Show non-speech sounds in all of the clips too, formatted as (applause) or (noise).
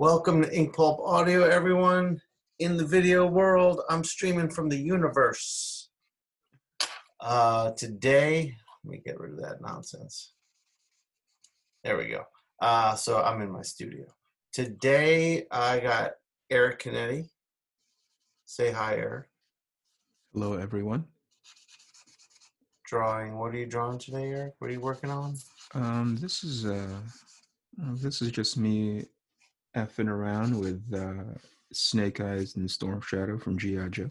Welcome to Inkpulp Audio, everyone. In the video world, I'm streaming from the universe. Uh, today, let me get rid of that nonsense. There we go. Uh, so I'm in my studio. Today, I got Eric Canete. Say hi, Eric. Hello, everyone. Drawing. What are you drawing today, Eric? What are you working on? Um, this is uh, uh, this is just me effing around with uh, Snake Eyes and Storm Shadow from GI Joe.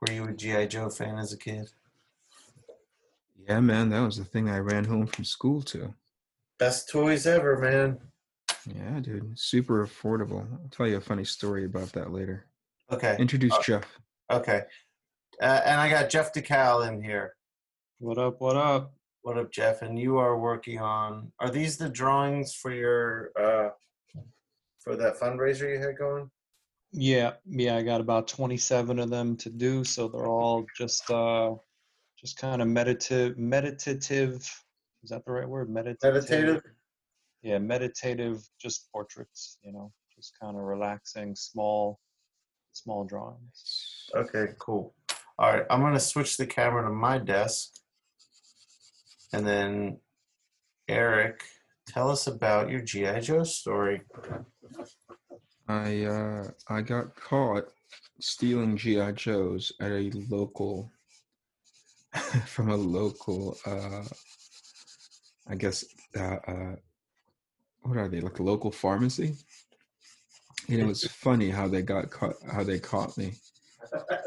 Were you a G.I. Joe fan as a kid? Yeah, man, that was the thing I ran home from school to. Best toys ever, man. Yeah, dude, super affordable. I'll tell you a funny story about that later. Okay. Introduce Uh, Jeff. Okay. Uh, and I got Jeff Dekal in here. What up? What up? What up, Jeff? And you are working on. Are these the drawings for your uh for that fundraiser you had going? Yeah, yeah. I got about twenty-seven of them to do, so they're all just, uh, just kind of meditative. Meditative. Is that the right word? Meditative. Meditative. Yeah, meditative. Just portraits. You know, just kind of relaxing, small, small drawings. Okay, cool. All right, I'm gonna switch the camera to my desk, and then Eric, tell us about your GI Joe story. I uh, I got caught stealing GI Joes at a local (laughs) from a local uh, I guess uh, uh, what are they like a local pharmacy? And it was (laughs) funny how they got caught how they caught me.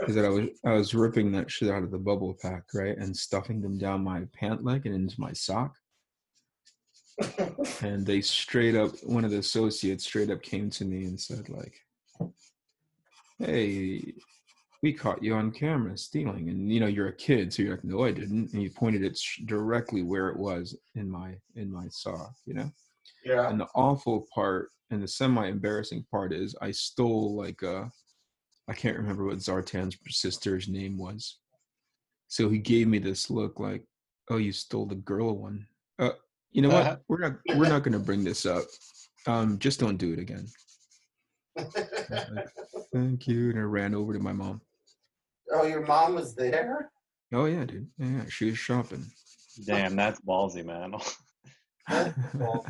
Is that I was I was ripping that shit out of the bubble pack, right? And stuffing them down my pant leg and into my sock. (laughs) and they straight up one of the associates straight up came to me and said like hey we caught you on camera stealing and you know you're a kid so you're like no i didn't and you pointed it sh- directly where it was in my in my sock you know yeah. and the awful part and the semi embarrassing part is i stole like uh i can't remember what zartan's sister's name was. So he gave me this look like oh you stole the girl one. Uh you know Uh-huh. what? we're not we're not going to bring this up. Um just don't do it again. (laughs) Thank you and i ran over to my mom. Oh, your mom was there. oh yeah dude. Yeah, yeah she was shopping. Damn, that's ballsy, man. (laughs) Well,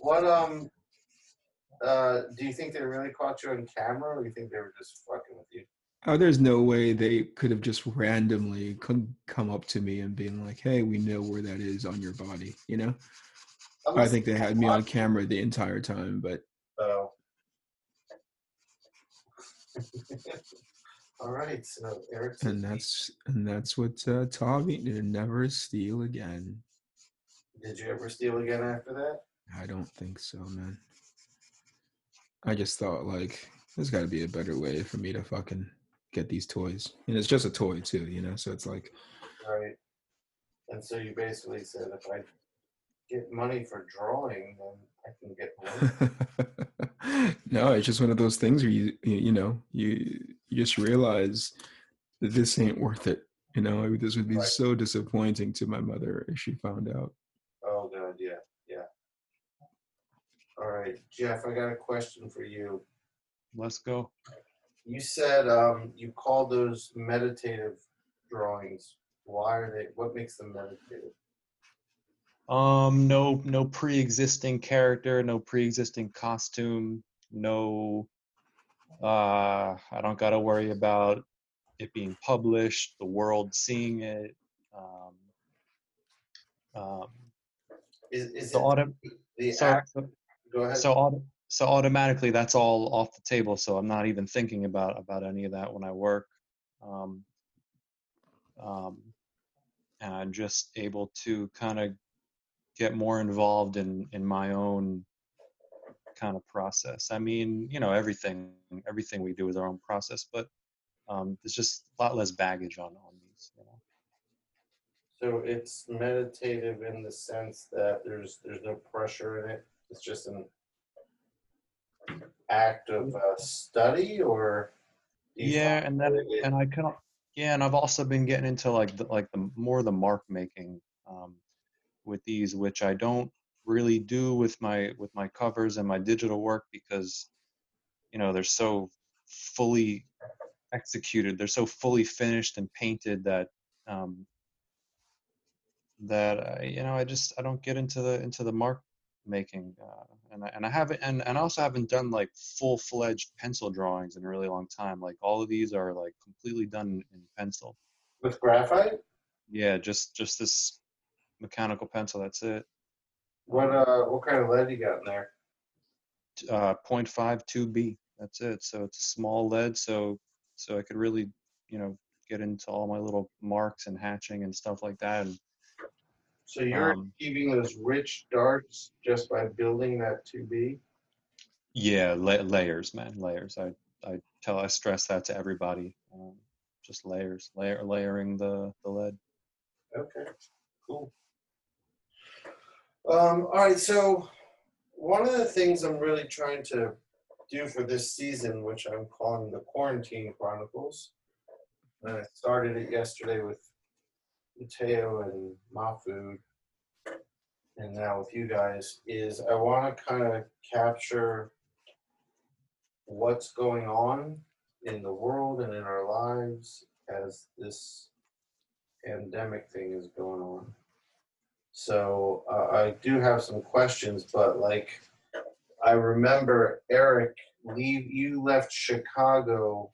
What um uh do you think they really caught you on camera or do you think they were just fucking with you? Oh, there's no way they could have just randomly come come up to me and being like, "Hey, we know where that is on your body." You know, I think they had me on camera the entire time, but Oh. (laughs) All right, so Eric. and that's and that's what uh, taught me never steal again. Did you ever steal again after that? I don't think so, man. I just thought like there's got to be a better way for me to fucking get these toys, and it's just a toy too, you know. So it's like, Right. And so you basically said if I get money for drawing, then I can get (laughs) money. no, it's just one of those things where you you, you know you you just realize that this ain't worth it. You know, this would be Right. so disappointing to my mother if she found out. oh god, yeah, yeah. All right, Jeff, I got a question for you. Let's go. You said um, you called those meditative drawings. Why are they? What makes them meditative? Um, no, no pre-existing character, no pre-existing costume, no. Uh, I don't got to worry about it being published, the world seeing it. Um, um, Is, is so, it auto, the so, act? So, Go ahead. so, so automatically that's all off the table. So I'm not even thinking about about any of that when I work. Um, um, and I'm just able to kind of get more involved in in my own kind of process. I mean, you know, everything everything we do is our own process, but um, there's just a lot less baggage on on these. You know? So it's meditative in the sense that there's there's no pressure in it. It's just an act of uh, study, or Yeah, and then it- and I can yeah, and I've also been getting into like the, like the more the mark making um, with these, which I don't really do with my with my covers and my digital work because you know they're so fully executed they're so fully finished and painted that um that I, you know i just i don't get into the into the mark making uh, and I, and I haven't and, and I also haven't done like full fledged pencil drawings in a really long time like all of these are like completely done in pencil With graphite? yeah just just this mechanical pencil that's it What uh what kind of lead you got in there? uh 0.5 2b that's it so it's a small lead so so i could really you know get into all my little marks and hatching and stuff like that and So you're Um, achieving those rich darks just by building that 2B? yeah la- layers man layers i i tell i stress that to everybody um, just layers layer layering the the lead Okay, cool. Um, all right, so one of the things I'm really trying to do for this season, which I'm calling the Quarantine Chronicles, and I started it yesterday with Mateo and Mafood, and now with you guys, is I want to kind of capture what's going on in the world and in our lives as this pandemic thing is going on. So uh, I do have some questions, but like I remember Eric, leave you left Chicago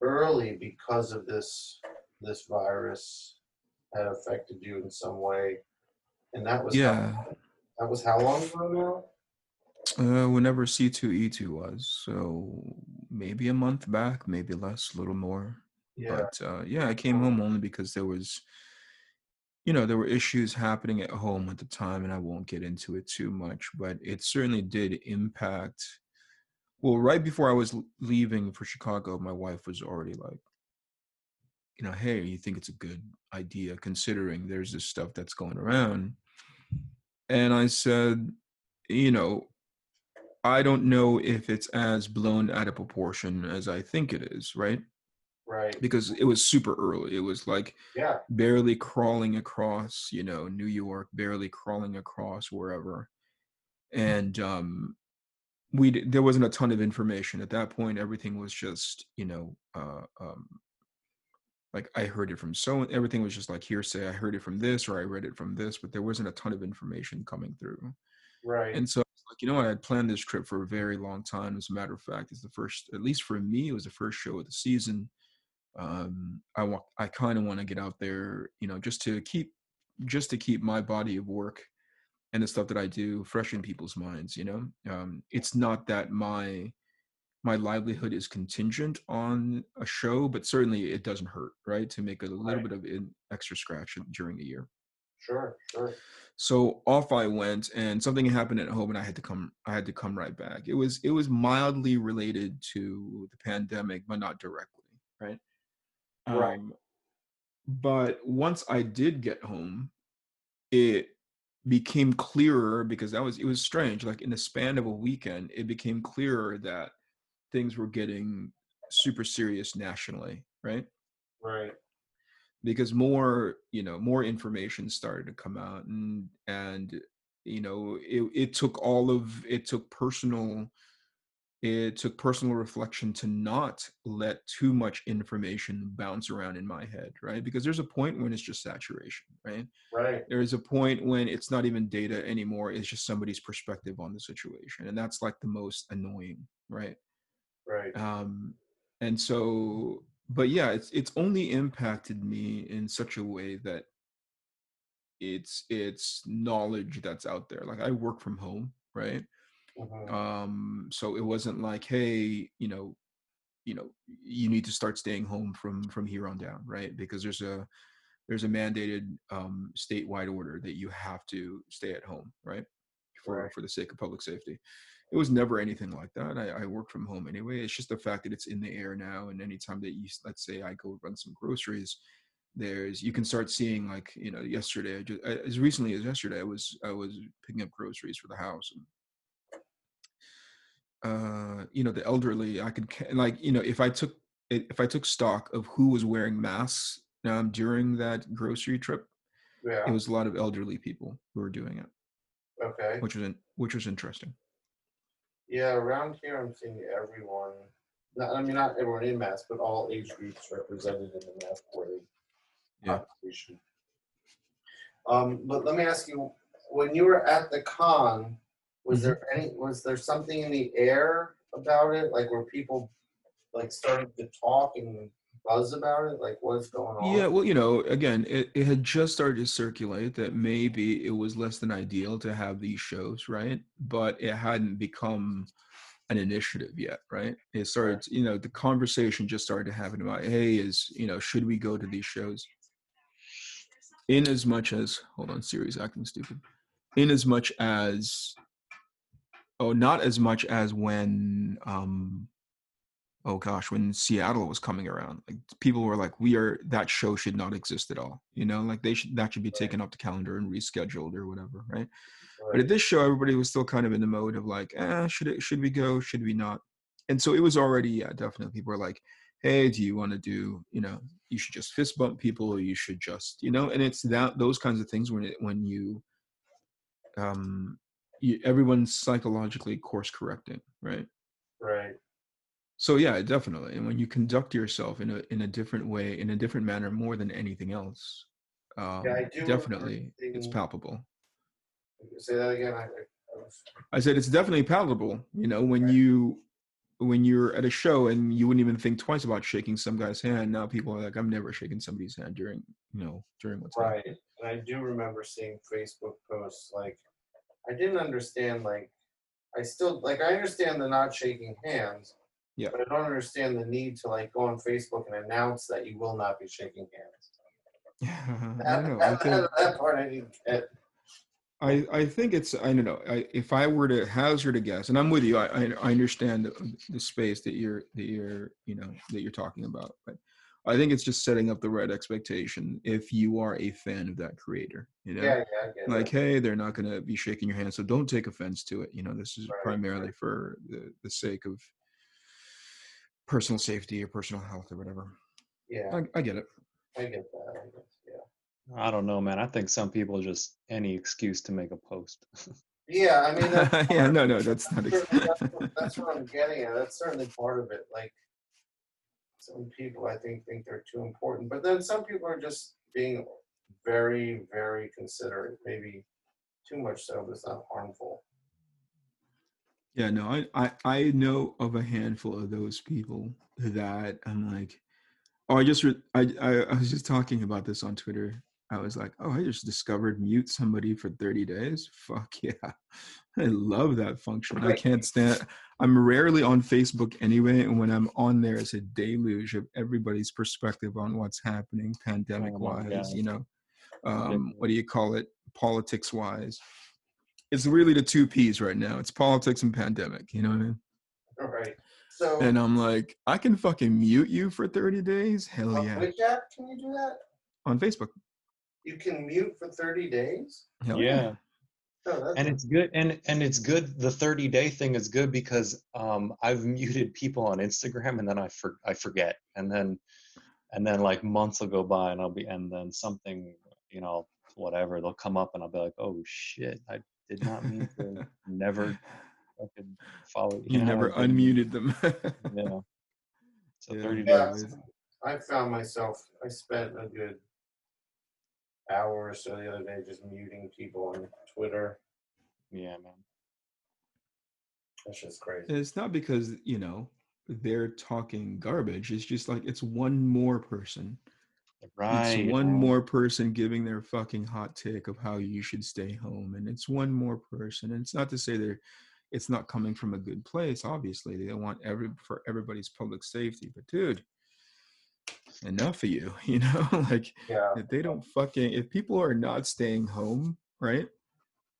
early because of this this virus had affected you in some way, and that was how- Yeah. that was how long ago now? Uh, whenever C2E2 was, so maybe a month back, maybe less, a little more. Yeah, But uh, yeah, I came home only because there was, you know, there were issues happening at home at the time, and I won't get into it too much. But it certainly did impact. Well, right before I was leaving for Chicago, my wife was already like, you know, hey, you think it's a good idea considering there's this stuff that's going around? And I said, you know, I don't know if it's as blown out of proportion as I think it is, right? right. Because it was super early. It was like Yeah, barely crawling across, you know, New York, barely crawling across wherever. And um we there wasn't a ton of information at that point. Everything was just, you know, uh um like I heard it from so everything was just like hearsay. I heard it from this or I read it from this, but there wasn't a ton of information coming through. right. And so like, you know what? I had planned this trip for a very long time. As a matter of fact, it's the first, at least for me, it was the first show of the season. Um, I want, I kind of want to get out there, you know, just to keep, just to keep my body of work and the stuff that I do fresh in people's minds. You know, um, it's not that my my livelihood is contingent on a show, but certainly it doesn't hurt, right? To make a little Right. bit of an extra scratch during the year. sure, sure. So off I went, and something happened at home, and I had to come. I had to come right back. It was it was mildly related to the pandemic, but not directly, right? Right. Um, but once I did get home, it became clearer because that was it was strange. Like in the span of a weekend, it became clearer that things were getting super serious nationally, right? Right. because more you know more information started to come out and and you know it, it took all of it took personal it took personal reflection to not let too much information bounce around in my head right because there's a point when it's just saturation right Right. there's a point when it's not even data anymore it's just somebody's perspective on the situation and that's like the most annoying right Right. um and so but yeah it's it's only impacted me in such a way that it's it's knowledge that's out there like i work from home right Mhm. um so it wasn't like hey you know you know you need to start staying home from from here on down right because there's a there's a mandated um statewide order that you have to stay at home right for Right. for the sake of public safety it was never anything like that I, I work from home anyway it's just the fact that it's in the air now and anytime that you let's say i go run some groceries there's you can start seeing like you know yesterday I just, as recently as yesterday i was i was picking up groceries for the house and uh you know the elderly i could like you know if i took if i took stock of who was wearing masks um, during that grocery trip Yeah. it was a lot of elderly people who were doing it Okay. which was in, which was interesting. Yeah, around here I'm seeing everyone. Not, I mean, not everyone in mass, but all age groups represented in the mass quarterly Yeah. population. Um, but let me ask you, when you were at the con, was Mm-hmm. there any? Was there something in the air about it? Like were people like starting to talk and buzz about it? Like what's going on? Yeah, well, you know, again, it, it had just started to circulate that maybe it was less than ideal to have these shows, right? But it hadn't become an initiative yet, right? It started, you know, the conversation just started to happen about, hey, is, you know, should we go to these shows? In as much as, hold on, Siri's acting stupid. In as much as, oh, not as much as when, um, oh gosh, when Seattle was coming around, like people were like, "We are that show should not exist at all," you know, like they should that should be taken off the calendar and rescheduled or whatever, right? But at this show, everybody was still kind of in the mode of like, eh, should it should we go, should we not? And so it was already, yeah, definitely. People were like, hey, do you want to do, you know, you should just fist bump people, or you should just, you know, and it's that those kinds of things when it when you, um, you, everyone's psychologically course correcting, right? right. So yeah, definitely. And when you conduct yourself in a in a different way, in a different manner, more than anything else, um, remember definitely it's palpable. Say that again. I, I, said it's definitely palatable. You know, when Right. you when you're at a show and you wouldn't even think twice about shaking some guy's hand. Now people are like, I'm never shaking somebody's hand during you know during what's happening. Right. And I do remember seeing Facebook posts like I didn't understand like I still like I understand the not shaking hands. Yeah. But I don't understand the need to like go on Facebook and announce that you will not be shaking hands. (laughs) I That, don't know. I that, think (laughs) that part I didn't get. I, I think it's I don't know I, if I were to hazard a guess and I'm with you I, I, I understand the, the space that you're that you're you know that you're talking about but I think it's just setting up the right expectation if you are a fan of that creator you know Yeah, yeah, like it. hey they're not going to be shaking your hand so don't take offense to it you know this is Right, primarily right. for the, the sake of personal safety or personal health or whatever Yeah, I, I get it I get that. I guess, yeah. I don't know, man. I think some people just any excuse to make a post. (laughs) Yeah, I mean, that's (laughs) yeah no no that's not that's, what, (laughs) that's what I'm getting at. That's certainly part of it. Like some people, I think think they're too important, but then some people are just being very, very considerate. Maybe too much so, but it's not harmful. Yeah, no, I, I I know of a handful of those people that I'm like, oh, I just re- I, I I was just talking about this on Twitter. I was like, oh, I just discovered mute somebody for 30 days. Fuck (laughs) yeah, I love that function. I can't stand. I'm rarely on Facebook anyway, and when I'm on there, it's a deluge of everybody's perspective on what's happening, pandemic wise. God. you know, um, what do you call it, politics wise. It's really the two P's right now. It's politics and pandemic. You know what I mean? All right. So, And I'm like, I can fucking mute you for 30 days. Hell on yeah. which app can you do that? On Facebook. You can mute for 30 days. Hell yeah. Oh, and it's good and and it's good the 30 day thing is good because um i've muted people on instagram and then i for, i forget and then and then like months will go by and i'll be and then something you know whatever they'll come up and i'll be like oh shit i did not mean to (laughs) never fucking follow You know, never I unmuted them. (laughs) yeah so Yeah. 30 Yeah, days I found myself, I spent a good hour or so the other day just muting people on Twitter. yeah man That's just crazy. it's not because, you know, they're talking garbage. It's just like it's one more person. Right it's one more person giving their fucking hot take of how you should stay home. And it's one more person. And it's not to say they're it's not coming from a good place. Obviously, they want every for everybody's public safety. But dude, enough of you. (laughs) You know, (laughs) like Yeah. if they don't fucking if people are not staying home, right?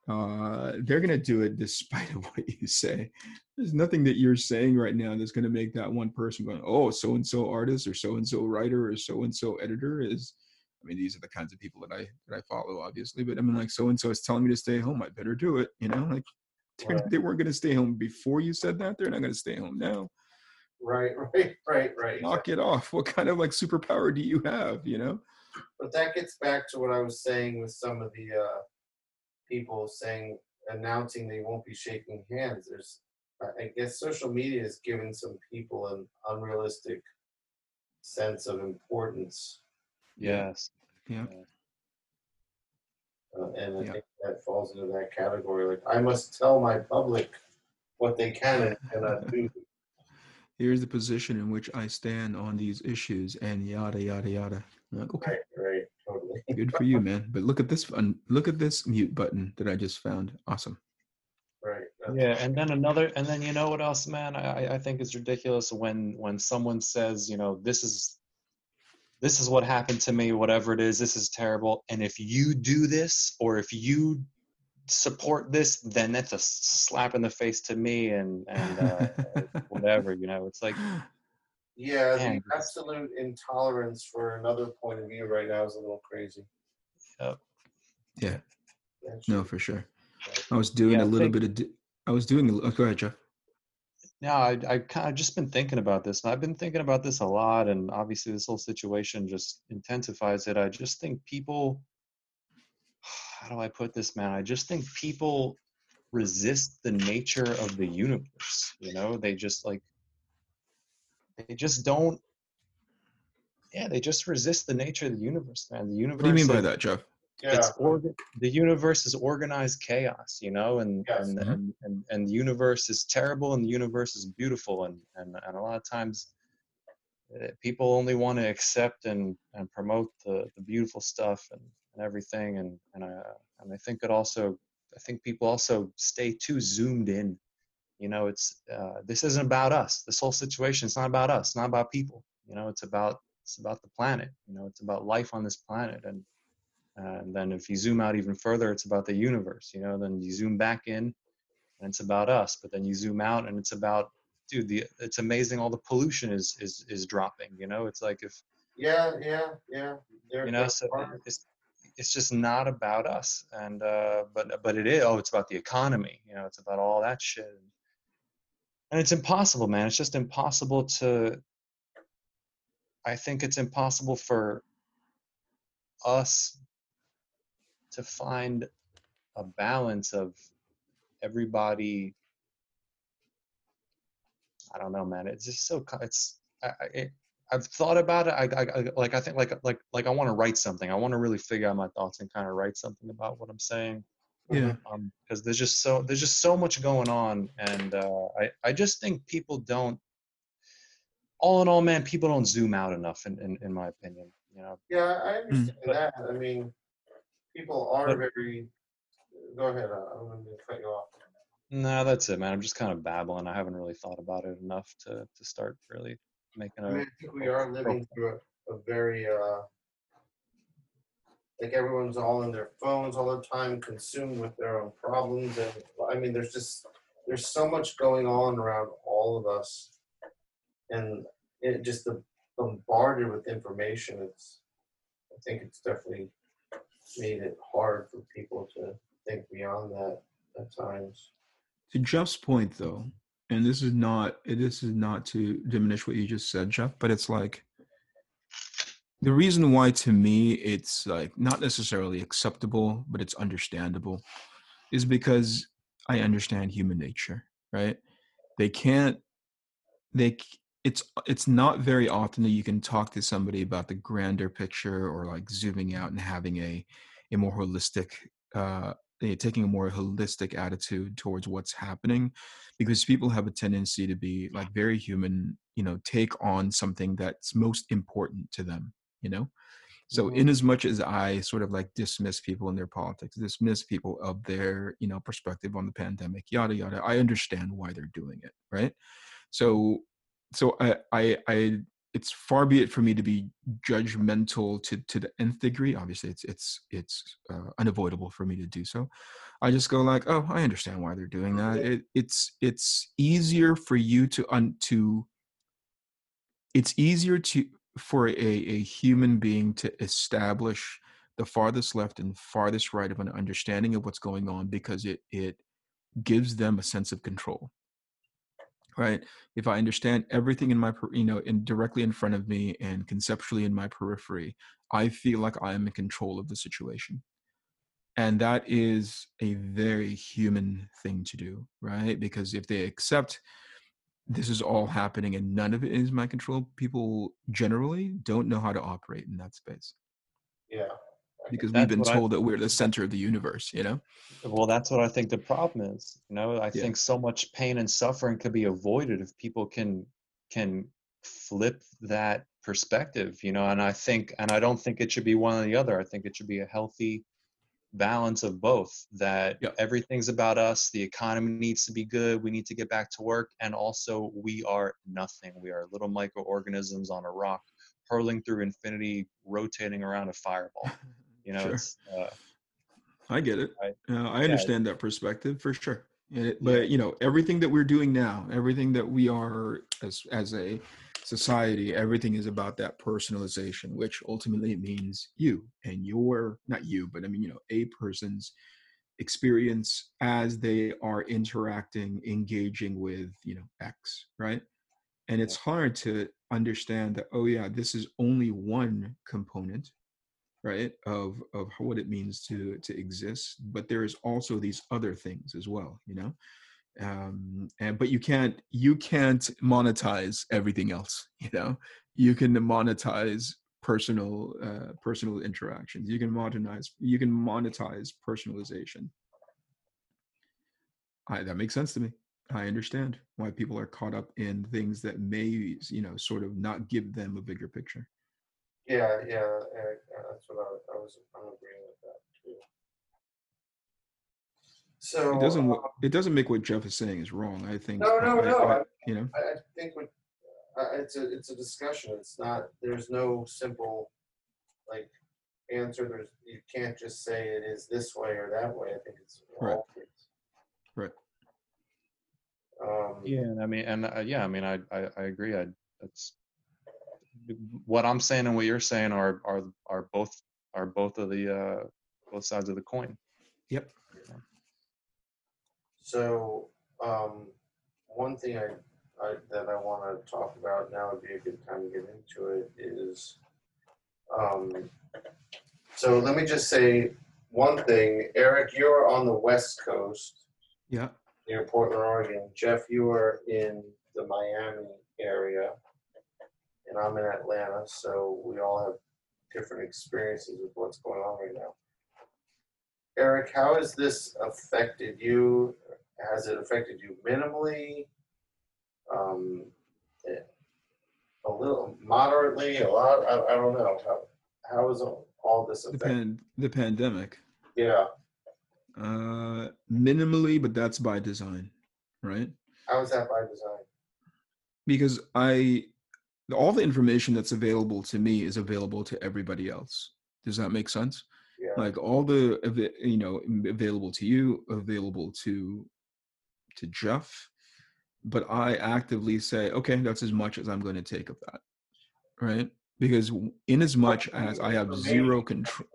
Uh, they're gonna do it despite of what you say. There's nothing that you're saying right now that's gonna make that one person going, oh, so and so artist or so and so writer or so and so editor is. I mean, these are the kinds of people that I that I follow, obviously. But I mean, like so and so is telling me to stay home. I better do it. You know, like (laughs) Right. they weren't gonna stay home before you said that. They're not gonna stay home now. Right, (laughs) right, right, right. Knock it off. What kind of like superpower do you have? You know? But that gets back to what I was saying with some of the uh, people saying announcing they won't be shaking hands. There's, I I guess, social media has given some people an unrealistic sense of importance, Yes. Yeah. uh, and I Yeah. think that falls into that category. Like, I must tell my public what they can and cannot do. (laughs) Here's the position in which I stand on these issues, and yada yada yada. I'm like, okay, Right, right, totally. (laughs) good for you, man. But look at this fun. Look at this mute button that I just found. Awesome. Right. that's- Yeah, and then another, and then you know what else, man? I I- I think is ridiculous when when someone says, you know, this is this is what happened to me, whatever it is, this is terrible, and if you do this or if you support this, then that's a slap in the face to me and and uh, (laughs) whatever, you know. It's like, Yeah, the it's- absolute intolerance for another point of view right now is a little crazy. Yep. yeah, That's no, for sure. I was doing Yeah, a little think- bit of. di- I was doing. A, oh, go ahead, Jeff. Yeah, I I kind of just been thinking about this. and I've been thinking about this a lot, and obviously this whole situation just intensifies it. I just think people, (sighs) how do I put this, man? I just think people resist the nature of the universe. You know, they just like, they just don't. Yeah, they just resist the nature of the universe, man. The universe. What do you mean by is- that, Jeff? Yeah, it's organ- the universe is organized chaos you know and Yes. and, Mhm. and and and the universe is terrible and the universe is beautiful and and, and a lot of times uh, people only want to accept and and promote the the beautiful stuff and, and everything and and I and I think it also I think people also stay too zoomed in you know it's uh, this isn't about us this whole situation is not about us it's not about people you know it's about it's about the planet you know it's about life on this planet and and then if you zoom out even further it's about the universe you know then you zoom back in and it's about us but then you zoom out and it's about dude the it's amazing all the pollution is is is dropping you know it's like if yeah, yeah, yeah. They're- you know so it's it's just not about us and uh but but it is oh it's about the economy you know it's about all that shit and it's impossible man it's just impossible to i think it's impossible for us to find a balance of everybody i don't know man it's just so it's I, I- I've thought about it. I, I like. I think like like like I want to write something. I want to really figure out my thoughts and kind of write something about what I'm saying. Yeah. Um, because there's just so there's just so much going on, and uh, I I just think people don't. All in all, man, people don't zoom out enough, in in, in my opinion. You know. Yeah, I understand But- that. I mean, people are But- very. Go ahead. uh, I'm going to cut you off. No, that's it, man. I'm just kind of babbling. I haven't really thought about it enough to to start really making a i, mean, I think we are living through a, a very uh, like everyone's all in their phones all the time, consumed with their own problems, and I mean, there's just there's so much going on around all of us, and it just the bombarded with information. It's I think it's definitely made it hard for people to think beyond that at times. To Jeff's point, though, and this is not this is not to diminish what you just said, Jeff, but it's like the reason why to me it's like not necessarily acceptable, but it's understandable, is because I understand human nature, right? They can't they it's it's not very often that you can talk to somebody about the grander picture or like zooming out and having a a more holistic uh taking a more holistic attitude towards what's happening because people have a tendency to be like very human you know take on something that's most important to them you know? So Mhm. in as much as i sort of like dismiss people in their politics dismiss people of their you know perspective on the pandemic yada yada i understand why they're doing it right? So so i i i it's far be it for me to be judgmental to to the nth degree. Obviously it's it's it's uh, unavoidable for me to do so. I just go like oh i understand why they're doing that. It, it's it's easier for you to un to it's easier to for a, a human being to establish the farthest left and farthest right of an understanding of what's going on because it it gives them a sense of control right? If i understand everything in my you know in directly in front of me and conceptually in my periphery i feel like i am in control of the situation. And that is a very human thing to do right? Because if they accept this is all happening and none of it is my control people generally don't know how to operate in that space Yeah. because That's we've been what I- told that we're the center of the universe you know Well, that's what I think the problem is. You know, I Yeah. think so much pain and suffering could be avoided if people can can flip that perspective. You know, and I think, and I don't think it should be one or the other. I think it should be a healthy balance of both. That Yeah. everything's about us. The economy needs to be good. We need to get back to work, and also we are nothing. We are little microorganisms on a rock hurling through infinity, rotating around a fireball. (laughs) You know, Sure. it's. Uh, I get it. Right. Uh, I understand that perspective for sure. It, but Yeah. you know, everything that we're doing now, everything that we are as as a society, everything is about that personalization, which ultimately means you and your not you, but I mean, you know, a person's experience as they are interacting, engaging with, you know, X, right? And it's hard to understand that, oh yeah, this is only one component right of of what it means to to exist but there is also these other things as well you know um and but you can't you can't monetize everything else (laughs) you know? You can monetize personal uh personal interactions. You can monetize you can monetize personalization. I, that makes sense to me. I understand why people are caught up in things that may you know sort of not give them a bigger picture. Yeah, yeah, that's what I, was- I was, I'm agreeing with that. So. it doesn't wa- it doesn't make what jeff is saying is wrong i think No, no, I- no, I- I- you know I, I think what, uh, it's a, it's a discussion, it's not, there's no simple, like, answer, there's, you can't just say it is this way or that way, I think it's Right. things. Right. Um, Yeah, and I mean, and uh, yeah, I mean, I, I, I agree. I that's what I'm saying and what you're saying are are are both are both of the uh, both sides of the coin. yep So, um, one thing I, I, that I wanna talk about, now would be a good time to get into it, is, um, so let me just say one thing, Eric, you're on the west coast, yeah near Portland, Oregon. Jeff, you are in the Miami area, and I'm in Atlanta, so we all have different experiences with what's going on right now. Eric, how has this affected you? Has it affected you minimally? Um, a little, moderately, a lot? I, I don't know. How, how is all, this the, affected? pan, the pandemic Yeah, uh minimally but that's by design right how is that by design? because i all the information that's available to me is available to everybody else does that make sense Yeah, like all the you know available to you available to to jeff but i actively say okay that's as much as i'm going to take of that right because in as much as i have zero control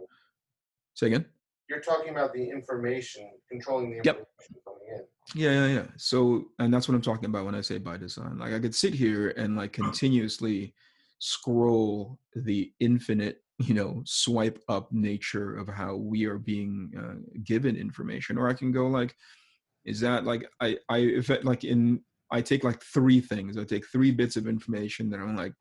say again you're talking about the information, controlling the Yep. information coming in. Yeah, yeah, yeah. So, and that's what I'm talking about when I say by design. Like, I could sit here and like continuously scroll the infinite, you know, swipe up nature of how we are being uh, given information, or I can go like, is that like I I if it, like in I take like three things. I take three bits of information that I'm like,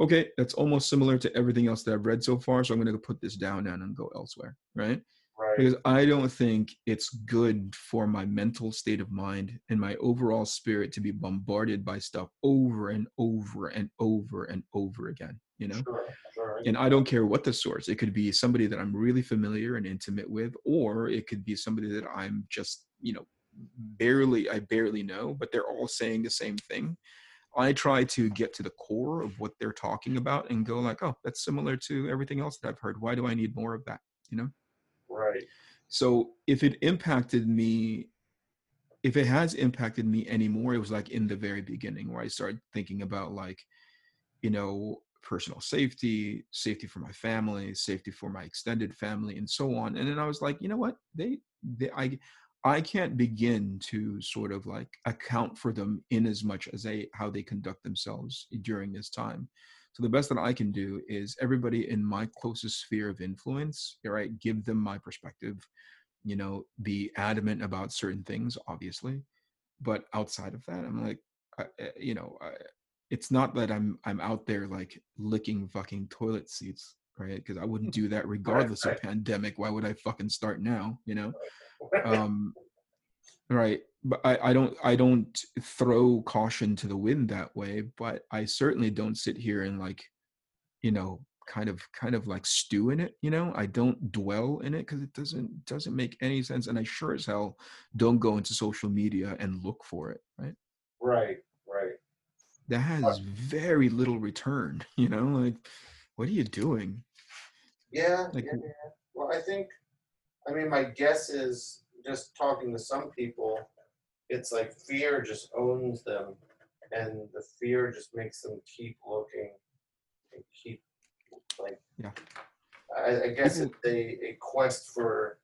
okay, that's almost similar to everything else that I've read so far. So I'm going to put this down and go elsewhere, right? Right. because I don't think it's good for my mental state of mind and my overall spirit to be bombarded by stuff over and over and over and over again, you know? Sure, sure. And I don't care what the source. It could be somebody that I'm really familiar and intimate with, or it could be somebody that I'm just, you know, barely, I barely know, but they're all saying the same thing. I try to get to the core of what they're talking about and go like, oh, that's similar to everything else that I've heard. Why do I need more of that? You know? Right. So if it impacted me, if it has impacted me anymore, it was like in the very beginning where I started thinking about like, you know, personal safety, safety for my family, safety for my extended family, and so on. And then I was like, you know what? They, they I I can't begin to sort of like account for them in as much as they how they conduct themselves during this time. So the best that I can do is everybody in my closest sphere of influence, right? Give them my perspective, you know be adamant about certain things obviously but outside of that i'm like I, I- you know I, it's not that i'm i'm out there like licking fucking toilet seats right because i wouldn't (laughs) do that regardless right. of pandemic why would i fucking start now you know (laughs) um right but I, I don't i don't throw caution to the wind that way but i certainly don't sit here and like you know kind of kind of like stew in it you know i don't dwell in it because it doesn't doesn't make any sense and i sure as hell don't go into social media and look for it right right, right. that has very little return (laughs) you know like what are you doing Yeah, Like, yeah, yeah. Well, I think, I mean, my guess is just talking to some people, it's like fear just owns them, and the fear just makes them keep looking and keep like. Yeah. I, I guess it's a, a quest for,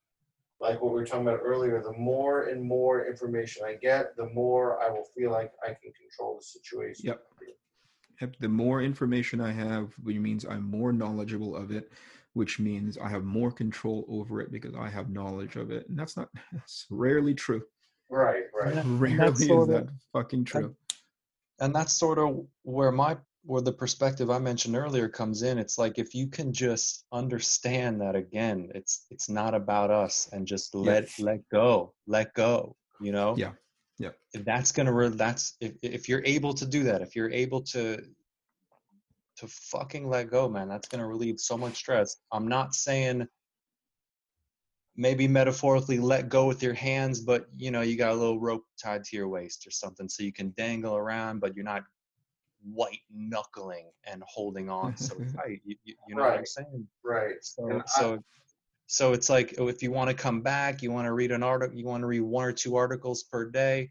like what we were talking about earlier. The more and more information I get, the more I will feel like I can control the situation. Yep. Yep, the more information I have, which means I'm more knowledgeable of it, which means I have more control over it because I have knowledge of it. And that's not (laughs) that's rarely true. Right, right. And Rarely that's is sorta- that fucking true. and that's sort of where my where the perspective I mentioned earlier comes in. It's like if you can just understand that again, it's it's not about us, and just let let go, let go. You know. Yeah. Yeah. If that's gonna re- that's if if you're able to do that, if you're able to to fucking let go, man, that's gonna relieve so much stress. I'm not saying maybe metaphorically let go with your hands, but you know, you got a little rope tied to your waist or something so you can dangle around, but you're not white knuckling and holding (laughs) on so tight. You, you, you know what I'm saying? Right. So, And I- so, so it's like oh, if you want to come back, you want to read an article, you want to read one or two articles per day.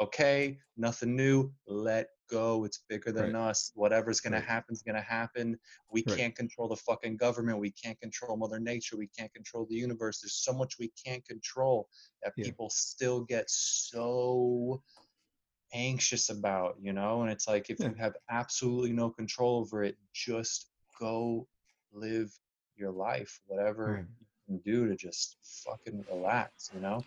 Okay, nothing new. Let go. It's bigger than us. Whatever's gonna Right. happen is gonna happen. We Right. can't control the fucking government. We can't control Mother Nature. We can't control the universe. There's so much we can't control that Yeah. people still get so anxious about, you know? And it's like if Yeah. you have absolutely no control over it, just go live your life, whatever Right. you can do to just fucking relax, you know?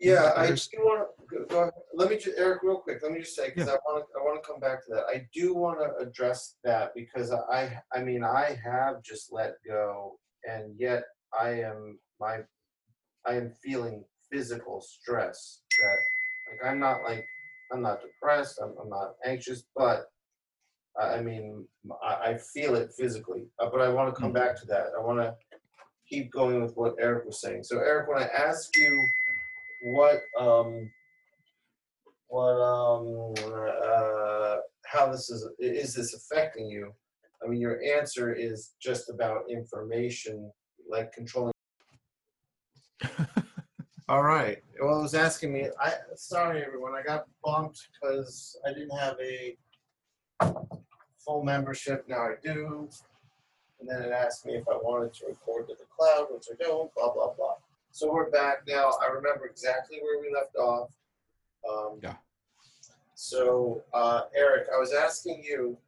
Yeah, I There's- do want to go. ahead. Let me just, Eric, real quick. Let me just say because I want to. I want to come back to that. I do want to address that because I. I mean, I have just let go, and yet I am my. I am feeling physical stress. That like I'm not like I'm not depressed. I'm, I'm not anxious, but I I mean I, I feel it physically. Uh, but I want to come Mm. back to that. I want to keep going with what Eric was saying. So Eric, when I ask you what um what um uh how this is is this affecting you i mean your answer is just about information like controlling (laughs) all right well it was asking me i sorry everyone i got bumped because i didn't have a full membership now i do and then it asked me if i wanted to record to the cloud which i don't blah blah blah so we're back now. I remember exactly where we left off. Um, Yeah. So, uh, Eric, I was asking you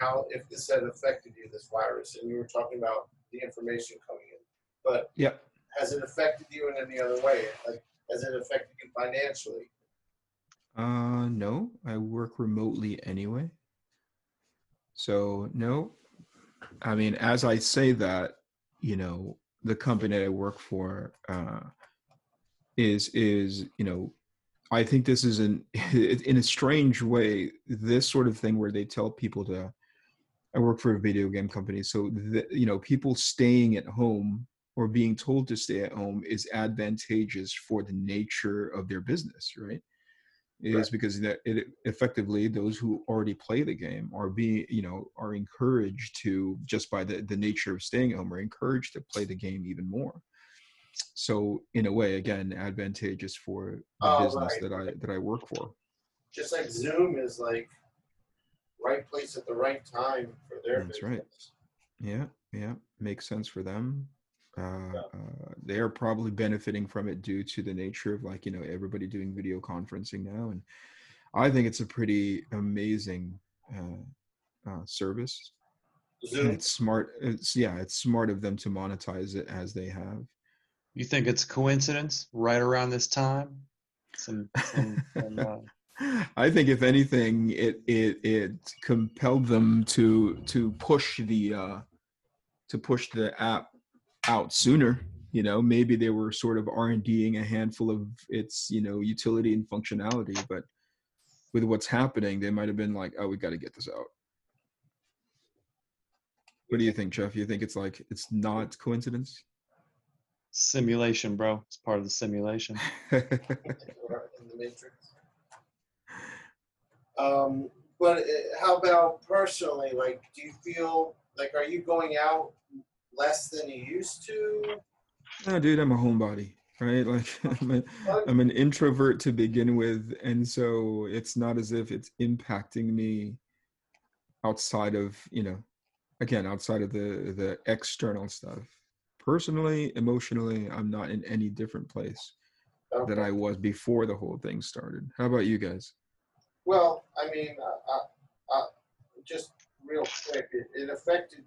how, if this had affected you, this virus, and you were talking about the information coming in. But Yep. has it affected you in any other way? Like, has it affected you financially? Uh, no, I work remotely anyway. So no, I mean, as I say that, you know, the company that I work for uh, is is you know, I think this is an (laughs) in a strange way this sort of thing where they tell people to. I work for a video game company, so the, you know, people staying at home or being told to stay at home is advantageous for the nature of their business, right? is Right. because that it effectively those who already play the game are being you know are encouraged to just by the the nature of staying at home are encouraged to play the game even more so in a way again advantageous for the Oh, business right. that i that i work for Just like Zoom is like right place at the right time for their That's right. yeah yeah makes sense for them uh, Yeah. uh, they are probably benefiting from it due to the nature of like you know everybody doing video conferencing now and i think it's a pretty amazing uh, uh, service and Zoom. it's smart it's yeah it's smart of them to monetize it as they have You think it's coincidence right around this time? Some, some, some uh, (laughs) I think if anything, it it it compelled them to to push the uh, to push the app out sooner. You know, maybe they were sort of R and Ding a handful of its you know utility and functionality, but with what's happening, they might have been like, "Oh, we got to get this out." What do you think, Jeff? You think it's like it's not coincidence? Simulation, bro. It's part of the simulation. in the matrix. Um, but uh, how about personally? Like, do you feel like are you going out less than you used to? no, dude, I'm a homebody, right? (laughs) Like, I'm, a, I'm an introvert to begin with, and so it's not as if it's impacting me outside of you know, again, outside of the the external stuff. Personally, emotionally, I'm not in any different place Okay. than I was before the whole thing started. How about you guys? Well, I mean, uh, uh, uh, just real quick, it, it affected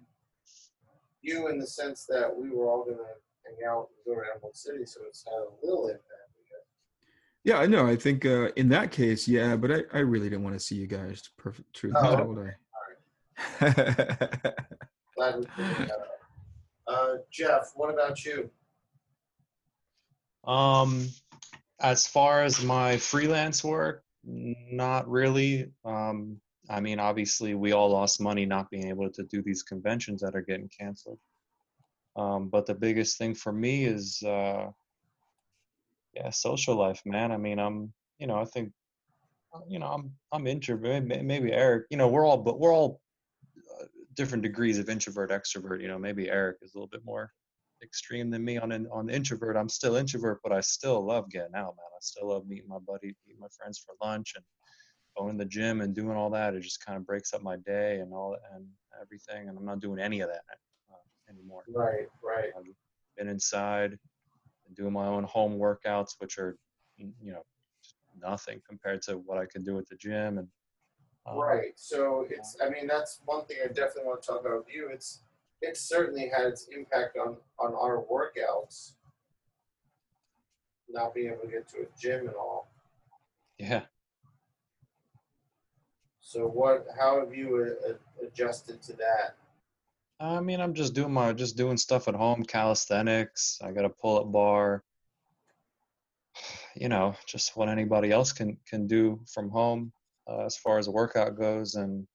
you in the sense that we were all going to hang out and go to Emerald City, so it's had a little impact. Yeah, I know. I think uh, in that case, yeah, but I, I really didn't want to see you guys. Perfect truth Oh. (laughs) Glad we figured that out. Uh, Jeff, what about you? Um, as far as my freelance work, not really. Um, I mean, obviously, we all lost money not being able to do these conventions that are getting canceled. Um, but the biggest thing for me is, uh, yeah, social life, man. I mean, I'm, you know, I think, you know, I'm, I'm introvert. Maybe Eric, you know, we're all, but we're all different degrees of introvert, extrovert. You know, maybe Eric is a little bit more extreme than me on an, on the introvert. I'm still introvert, but I still love getting out, man. I still love meeting my buddy, meeting my friends for lunch and going to the gym and doing all that. It just kind of breaks up my day and all and everything. And I'm not doing any of that uh, anymore. Right, right. I've been inside and doing my own home workouts, which are, you know, nothing compared to what I can do at the gym. And um, Right. So it's I mean that's one thing I definitely want to talk about with you. It's it certainly had its impact on on our workouts. Not being able to get to a gym and all. Yeah. So what how have you uh, uh, adjusted to that? I mean, I'm just doing my just doing stuff at home, calisthenics. I got a pull-up bar. (sighs) You know, just what anybody else can can do from home uh, as far as a workout goes. And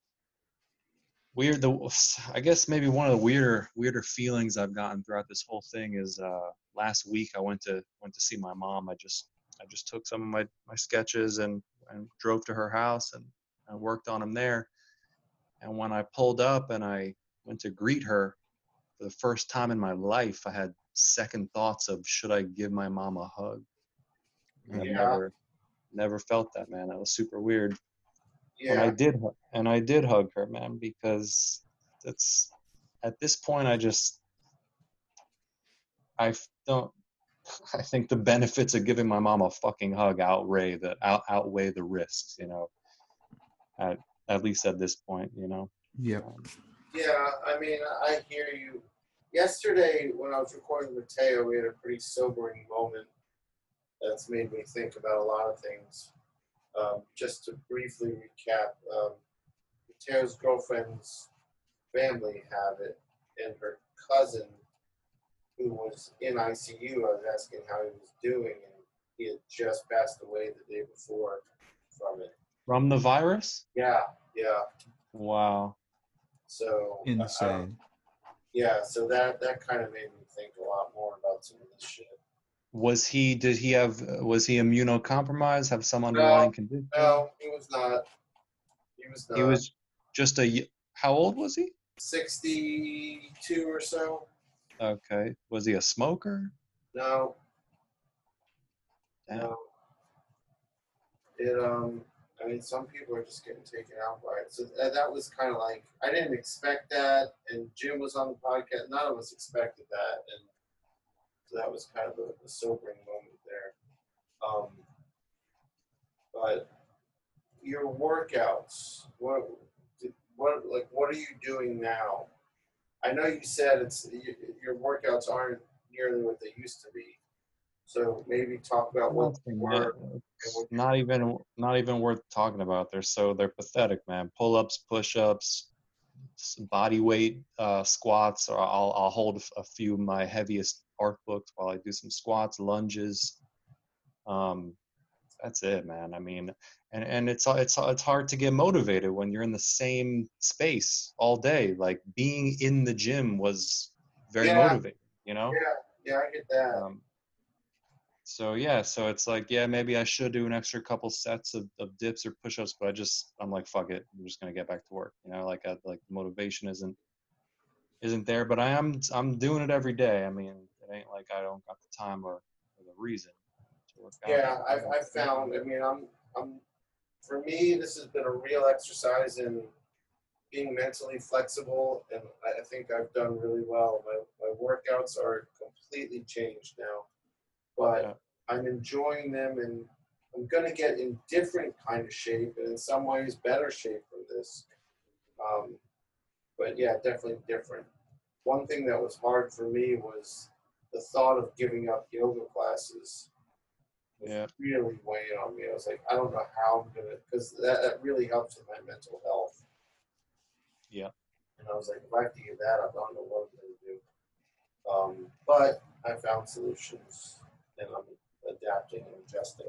weird, the (sighs) I guess maybe one of the weirder weirder feelings I've gotten throughout this whole thing is uh, last week I went to went to see my mom. I just I just took some of my my sketches and and drove to her house and I worked on them there. And when I pulled up and I went to greet her for the first time in my life i had second thoughts of should i give my mom a hug And i've Yeah. never never felt that man that was super weird and i did and i did hug her man because it's at this point i just I don't (laughs) i think the benefits of giving my mom a fucking hug outweigh the out, outweigh the risks you know at at least at this point you know Yeah. Um, Yeah, I mean I hear you. Yesterday when I was recording with Mateo, we had a pretty sobering moment that's made me think about a lot of things. Um, just to briefly recap, um, Mateo's girlfriend's family have it, and her cousin, who was in ICU, I was asking how he was doing, and he had just passed away the day before from it. from the virus Yeah, yeah. wow So I- I don't- Insane. yeah, so that that kind of made me think a lot more about some of this shit. Was he? Did he have? Was he immunocompromised? Have some underlying condition? No, he was not. He was not. He was just a How old was he? sixty-two or so. Okay. Was he a smoker? No, Damn. no. It um, I mean, some people are just getting taken out by it. So that, that was kind of like I didn't expect that, and Jim was on the podcast. None of us expected that, and so that was kind of a, a sobering moment there. Um, but your workouts, what, did, what, like, what are you doing now? I know you said it's your workouts aren't nearly what they used to be. So maybe talk about what they were. Not even not even worth talking about. They're so they're pathetic, man. Pull-ups, push-ups, body weight uh, squats. Or I'll I'll hold a few of my heaviest art books while I do some squats, lunges. Um, that's it, man. I mean, and and it's it's it's hard to get motivated when you're in the same space all day. Like being in the gym was very Yeah. motivating, you know. Yeah, yeah, I get that. Um, so yeah, so it's like, yeah, maybe I should do an extra couple sets of, of dips or push-ups, but I just I'm like, fuck it, I'm just gonna get back to work. You know, like I, like motivation isn't isn't there, but I am I'm doing it every day. I mean, it ain't like I don't got the time or, or the reason to work out. Yeah, I've, I've found, I mean, I'm, I'm, for me, this has been a real exercise in being mentally flexible, and I, think I've done really well. My, my workouts are completely changed now, but Yeah. I'm enjoying them, and I'm gonna get in different kind of shape, and in some ways better shape from this. Um, but yeah, definitely different. One thing that was hard for me was the thought of giving up yoga classes was Yeah. really weighing on me. I was like, I don't know how I'm gonna, because that, that really helps with my mental health. Yeah. And I was like, if I have to give that up, I don't know what I'm gonna do. Um, but I found solutions, and I'm adapting and adjusting.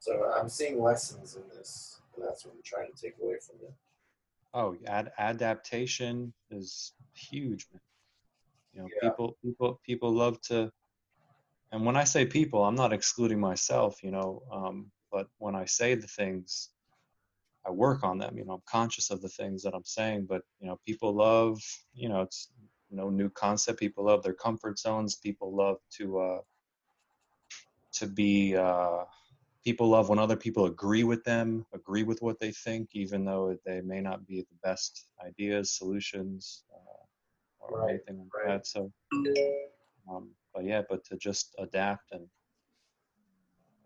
So I'm seeing lessons in this, and that's what I'm trying to take away from it. Oh, ad- adaptation is huge, man. You know, Yeah. people people people love to and when I say people, I'm not excluding myself, you know, um, but when I say the things, I work on them, you know, I'm conscious of the things that I'm saying, but you know, people love, you know, it's no new concept. People love their comfort zones. People love to uh to be uh people love when other people agree with them, agree with what they think, even though they may not be the best ideas, solutions, uh, or Right, anything like right. that. So, um, but yeah, but to just adapt and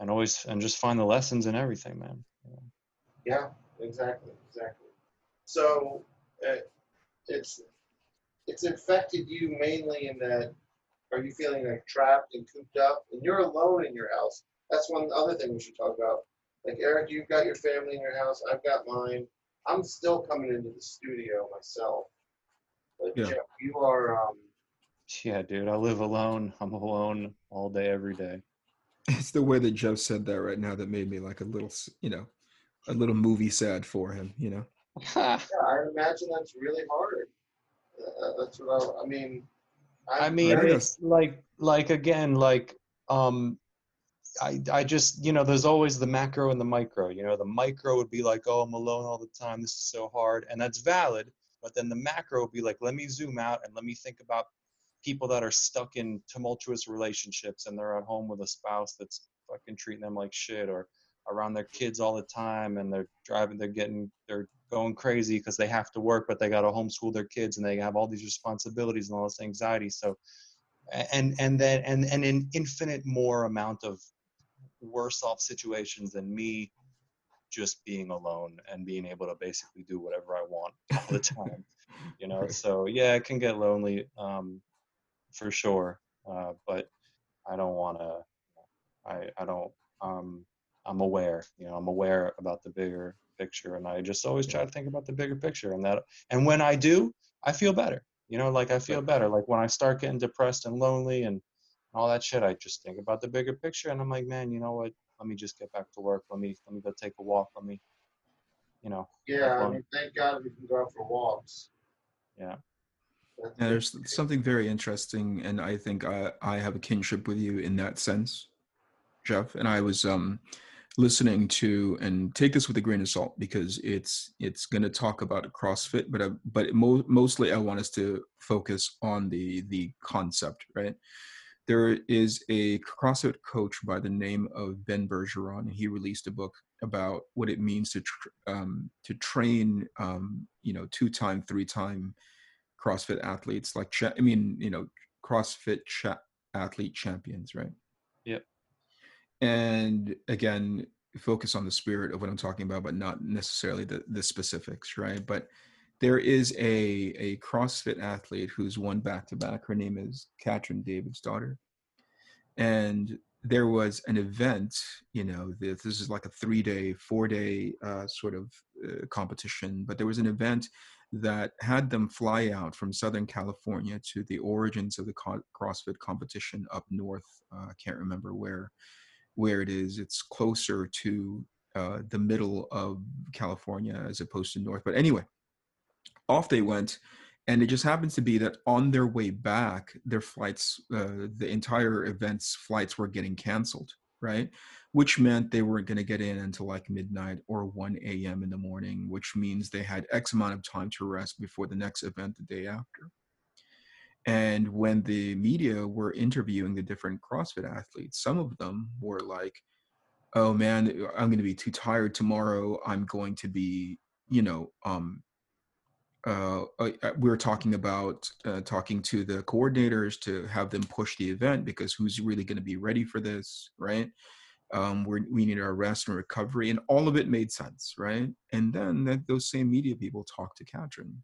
and always and just find the lessons in everything, man. know. Yeah, exactly, exactly. So uh, it's it's affected you mainly in that are you feeling like trapped and cooped up and you're alone in your house? That's one other thing we should talk about. Like Eric, you've got your family in your house. I've got mine. I'm still coming into the studio myself. But Yeah. Jeff, you are um, Yeah, dude, I live alone. I'm alone all day, every day. It's the way that Jeff said that right now that made me like a little, you know, a little movie sad for him. You know. (laughs) yeah, I imagine that's really hard. Uh, that's what I, I mean. I I'm mean, very- it's like like again, like um, I I just you know, there's always the macro and the micro. You know, the micro would be like, oh, I'm alone all the time. This is so hard, and that's valid. But then the macro would be like, let me zoom out and let me think about people that are stuck in tumultuous relationships and they're at home with a spouse that's fucking treating them like shit or around their kids all the time and they're driving they're getting they're going crazy because they have to work but they got to homeschool their kids and they have all these responsibilities and all this anxiety. So and and then and and an infinite more amount of worse off situations than me just being alone and being able to basically do whatever I want (laughs) all the (laughs) time you know? Right. so yeah it can get lonely um for sure uh but i don't want to i i don't um i'm aware you know i'm aware about the bigger picture and i just always try to think about the bigger picture and that and when i do i feel better you know? Like i feel better. Like when i start getting depressed and lonely and all that shit i just think about the bigger picture and i'm like man you know what let me just get back to work let me let me go take a walk let me you know yeah, I mean, thank God we can go out for walks. yeah That's And there's something very interesting, and I think I, I have a kinship with you in that sense, Jeff. And I was um, listening to, and take this with a grain of salt because it's it's going to talk about CrossFit, but I, but mo- mostly I want us to focus on the the concept, right? There is a CrossFit coach by the name of Ben Bergeron, and he released a book about what it means to tr- um, to train, um, you know, two time, three time CrossFit athletes, like cha- I mean, you know, CrossFit cha- athlete champions, right? Yep. And again, focus on the spirit of what I'm talking about, but not necessarily the the specifics, right? But there is a a CrossFit athlete who's won back to back. Her name is Katrin Davidsdottir, and there was an event you know this, this is like a three day four day uh, sort of uh, competition but there was an event that had them fly out from southern california to the origins of the crossfit competition up north. Uh, i can't remember where where it is. It's closer to uh, the middle of california as opposed to north. But anyway off they went and it just happens to be that on their way back their flights uh, the entire event's flights were getting canceled right? Which meant they weren't going to get in until like midnight or 1 a.m in the morning which means they had x amount of time to rest before the next event the day after. And when the media were interviewing the different crossfit athletes some of them were like oh man i'm going to be too tired tomorrow. I'm going to be you know um uh, uh, we were talking about uh, talking to the coordinators to have them push the event because who's really going to be ready for this, right? Um, we need our rest and recovery, and all of it made sense, right? And then that, those same media people talked to Katrin,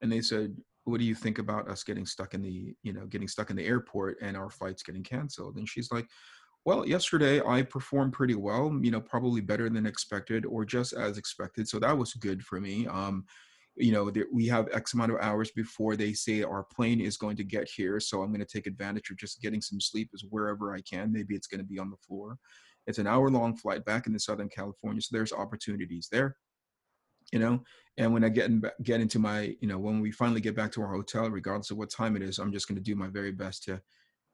and they said, "What do you think about us getting stuck in the, you know, getting stuck in the airport and our flights getting canceled?" And she's like, well, yesterday I performed pretty well, you know, probably better than expected or just as expected. So that was good for me. Um, you know we have x amount of hours before they say our plane is going to get here so i'm going to take advantage of just getting some sleep as wherever i can. Maybe it's going to be on the floor. It's an hour long flight back into southern california so there's opportunities there you know? And when i get in, get into my you know when we finally get back to our hotel regardless of what time it is i'm just going to do my very best to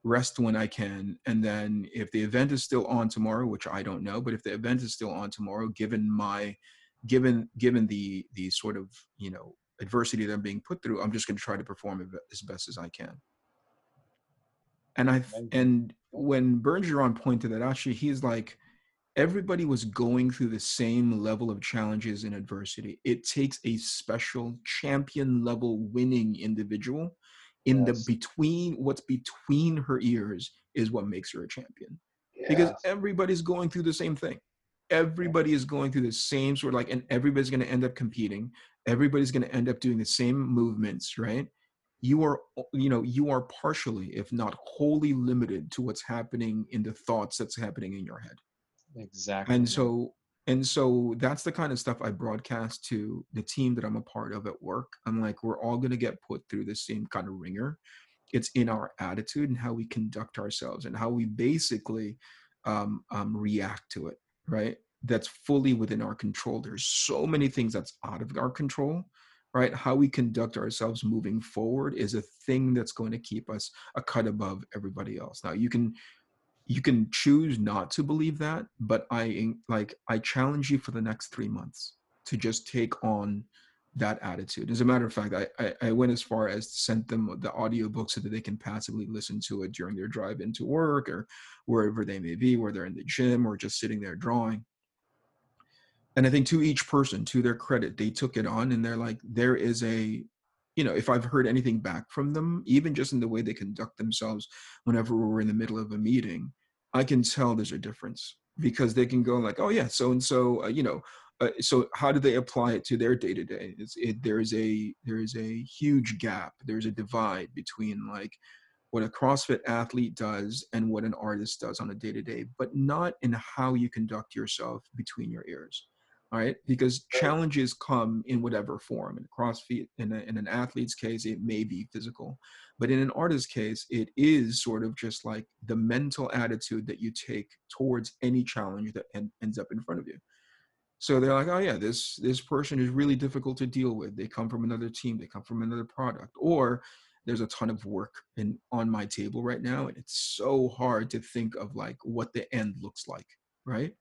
rest when i can. And then if the event is still on tomorrow which i don't know but if the event is still on tomorrow given my given given the the sort of you know adversity that I'm being put through, I'm just going to try to perform as best as I can. And I and when Bergeron pointed that out, he's like, everybody was going through the same level of challenges and adversity. It takes a special champion level winning individual in yes. the between what's between her ears is what makes her a champion. Yes. Because everybody's going through the same thing everybody is going through the same sort of like and everybody's going to end up competing. Everybody's going to end up doing the same movements right? You are you know you are partially if not wholly limited to what's happening in the thoughts that's happening in your head. Exactly. And so and so that's the kind of stuff i broadcast to the team that i'm a part of at work. I'm like we're all going to get put through the same kind of ringer. It's in our attitude and how we conduct ourselves and how we basically um, um, react to it right? That's fully within our control. There's so many things that's out of our control, right? How we conduct ourselves moving forward is a thing that's going to keep us a cut above everybody else. Now you can you can choose not to believe that, but I like I challenge you for the next three months to just take on that attitude. As a matter of fact, I, I, I went as far as sent them the audiobook so that they can passively listen to it during their drive into work or wherever they may be, where they're in the gym or just sitting there drawing. And I think to each person, to their credit, they took it on and they're like, there is a, you know, if I've heard anything back from them, even just in the way they conduct themselves whenever we're in the middle of a meeting, I can tell there's a difference because they can go like, oh yeah, so and so, you know, uh, so how do they apply it to their day to day there is a there is a huge gap. There's a divide between like what a crossfit athlete does and what an artist does on a day to day but not in how you conduct yourself between your ears all right? Because challenges come in whatever form. In crossfit in, a, in an athlete's case it may be physical but in an artist's case it is sort of just like the mental attitude that you take towards any challenge that en- ends up in front of you so they're like, oh yeah, this this person is really difficult to deal with. They come from another team, they come from another product, or there's a ton of work in on my table right now, and it's so hard to think of like what the end looks like, right?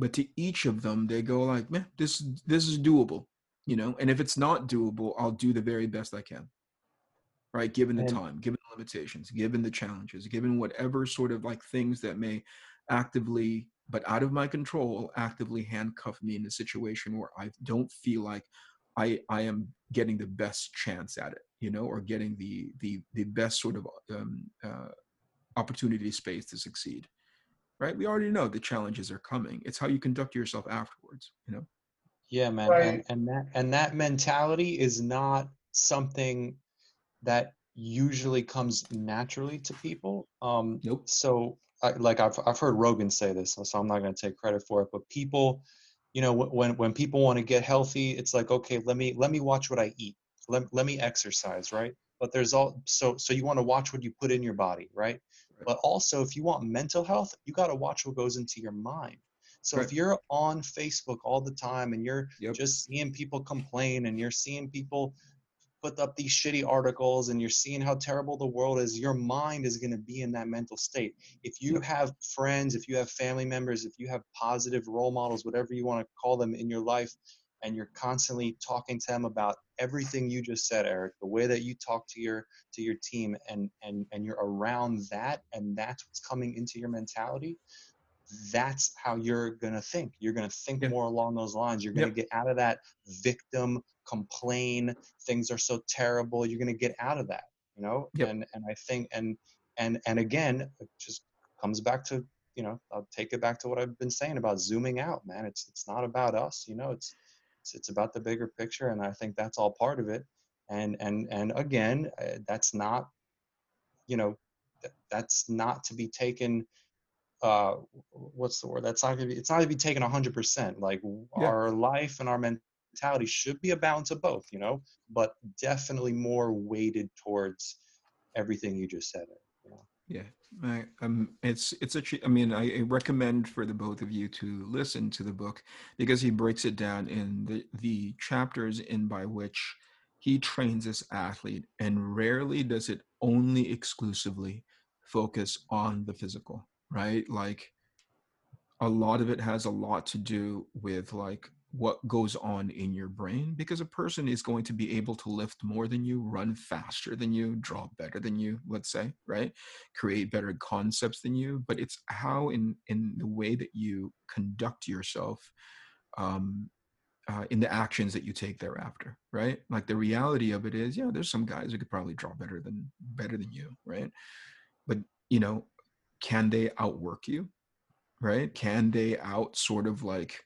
But to each of them, they go like, man, this this is doable, you know. And if it's not doable, I'll do the very best I can, right? Given the time, given the limitations, given the challenges, given whatever sort of like things that may actively but out of my control actively handcuff me in a situation where I don't feel like I I am getting the best chance at it, you know, or getting the the the best sort of um, uh, opportunity space to succeed. Right? We already know the challenges are coming. It's how you conduct yourself afterwards, you know. Yeah, man, right. and, and that and that mentality is not something that usually comes naturally to people. Um, nope. So I, like I've I've heard Rogan say this, so I'm not going to take credit for it. But people, you know, when when people want to get healthy, it's like okay, let me let me watch what I eat. Let let me exercise, right? But there's all so so you want to watch what you put in your body, right? Right. But also, if you want mental health, you got to watch what goes into your mind. So if you're on Facebook all the time and you're Yep. just seeing people complain and you're seeing people put up these shitty articles and you're seeing how terrible the world is, your mind is going to be in that mental state. If you have friends, if you have family members, if you have positive role models, whatever you want to call them in your life, and you're constantly talking to them about everything you just said, Eric, the way that you talk to your to your team and and and you're around that and that's what's coming into your mentality, that's how you're going to think. You're going to think Yeah. more along those lines. You're going to Yep. get out of that victim complain things are so terrible you're going to get out of that you know? Yep. and and i think and and and again it just comes back to you know i'll take it back to what i've been saying about zooming out man. It's it's not about us you know? It's it's, it's about the bigger picture and i think that's all part of it. And and and again uh, that's not you know th- that's not to be taken uh what's the word? That's not gonna be it's not to be taken 100% like Yeah. our life and our mentality should be a balance of both you know but definitely more weighted towards everything you just said Yeah, I, um, it's it's actually. I mean, I, I recommend for the both of you to listen to the book because he breaks it down in the the chapters in by which he trains this athlete, and rarely does it only exclusively focus on the physical, right? Like a lot of it has a lot to do with like what goes on in your brain because a person is going to be able to lift more than you run faster than you draw better than you let's say right? Create better concepts than you but it's how in in the way that you conduct yourself um uh, in the actions that you take thereafter right? Like the reality of it is yeah there's some guys who could probably draw better than better than you right? But you know can they outwork you right? Can they out sort of like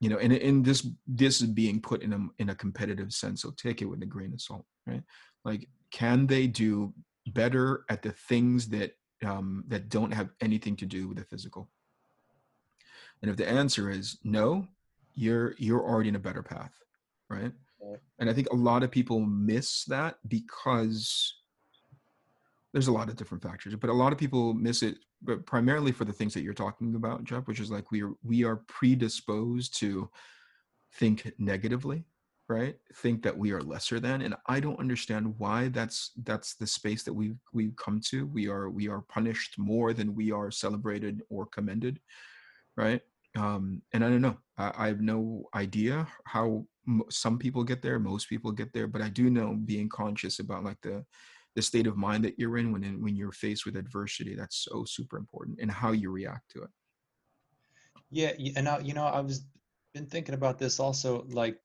you know and, and this this is being put in a in a competitive sense so take it with a grain of salt right? Like can they do better at the things that um that don't have anything to do with the physical? And if the answer is no you're you're already in a better path right? Right. and i think a lot of people miss that because there's a lot of different factors but a lot of people miss it but primarily for the things that you're talking about jeff which is like we are we are predisposed to think negatively right? Think that we are lesser than and i don't understand why that's that's the space that we've we've come to. We are we are punished more than we are celebrated or commended right? Um and i don't know. I, I have no idea how m- some people get there most people get there but i do know being conscious about like the the state of mind that you're in when in, when you're faced with adversity that's so super important and how you react to it. Yeah and I, you know i was been thinking about this also like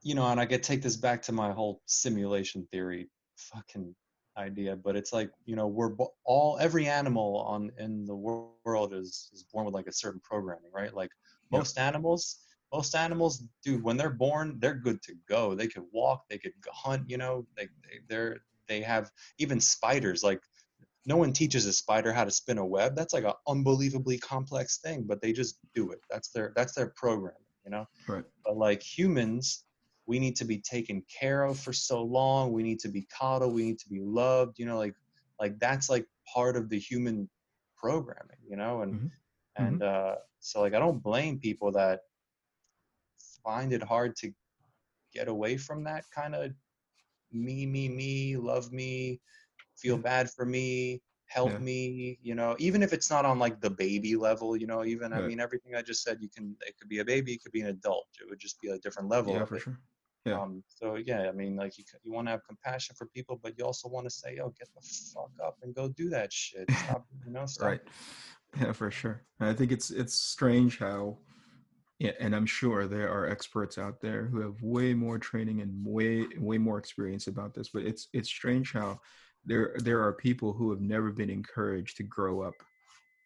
you know and i could take this back to my whole simulation theory fucking idea but it's like you know we're all every animal on in the world is is born with like a certain programming right? Like most animals most animals dude when they're born they're good to go. They could walk they could hunt you know they, they they're they have even spiders like no one teaches a spider how to spin a web. That's like an unbelievably complex thing but they just do it. That's their that's their programming you know? Right. But like humans we need to be taken care of for so long. We need to be coddled. We need to be loved you know like like that's like part of the human programming you know? And Mhm. and uh so like i don't blame people that find it hard to get away from that kind of me me me love me feel bad for me help Yeah. me you know even if it's not on like the baby level you know even i mean everything i just said you can it could be a baby it could be an adult it would just be a different level yeah for it. sure. Yeah. um so yeah i mean like you, you want to have compassion for people but you also want to say yo get the fuck up and go do that shit. Stop (laughs) you know stop right. Yeah for sure. And i think it's it's strange how yeah, and i'm sure there are experts out there who have way more training and way way more experience about this but it's it's strange how there there are people who have never been encouraged to grow up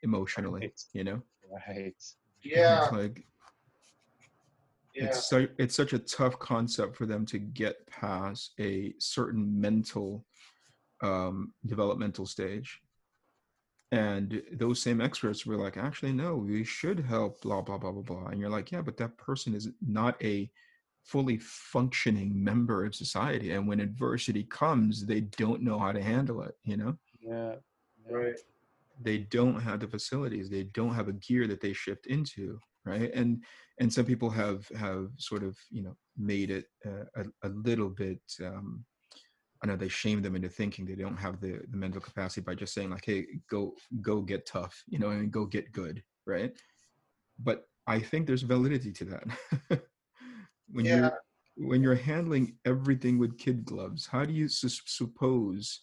emotionally Right. you know right Yeah, it's like yeah. it's so it's such a tough concept for them to get past a certain mental um developmental stage and those same experts were like actually no we should help blah blah blah blah blah and you're like yeah but that person is not a fully functioning member of society and when adversity comes they don't know how to handle it you know Yeah. Right. they don't have the facilities they don't have a gear that they shift into right and and some people have have sort of you know made it uh, a, a little bit um i know they shame them into thinking they don't have the, the mental capacity by just saying like hey go go get tough you know and go get good right but i think there's validity to that (laughs) when Yeah. you're when you're handling everything with kid gloves how do you sus- suppose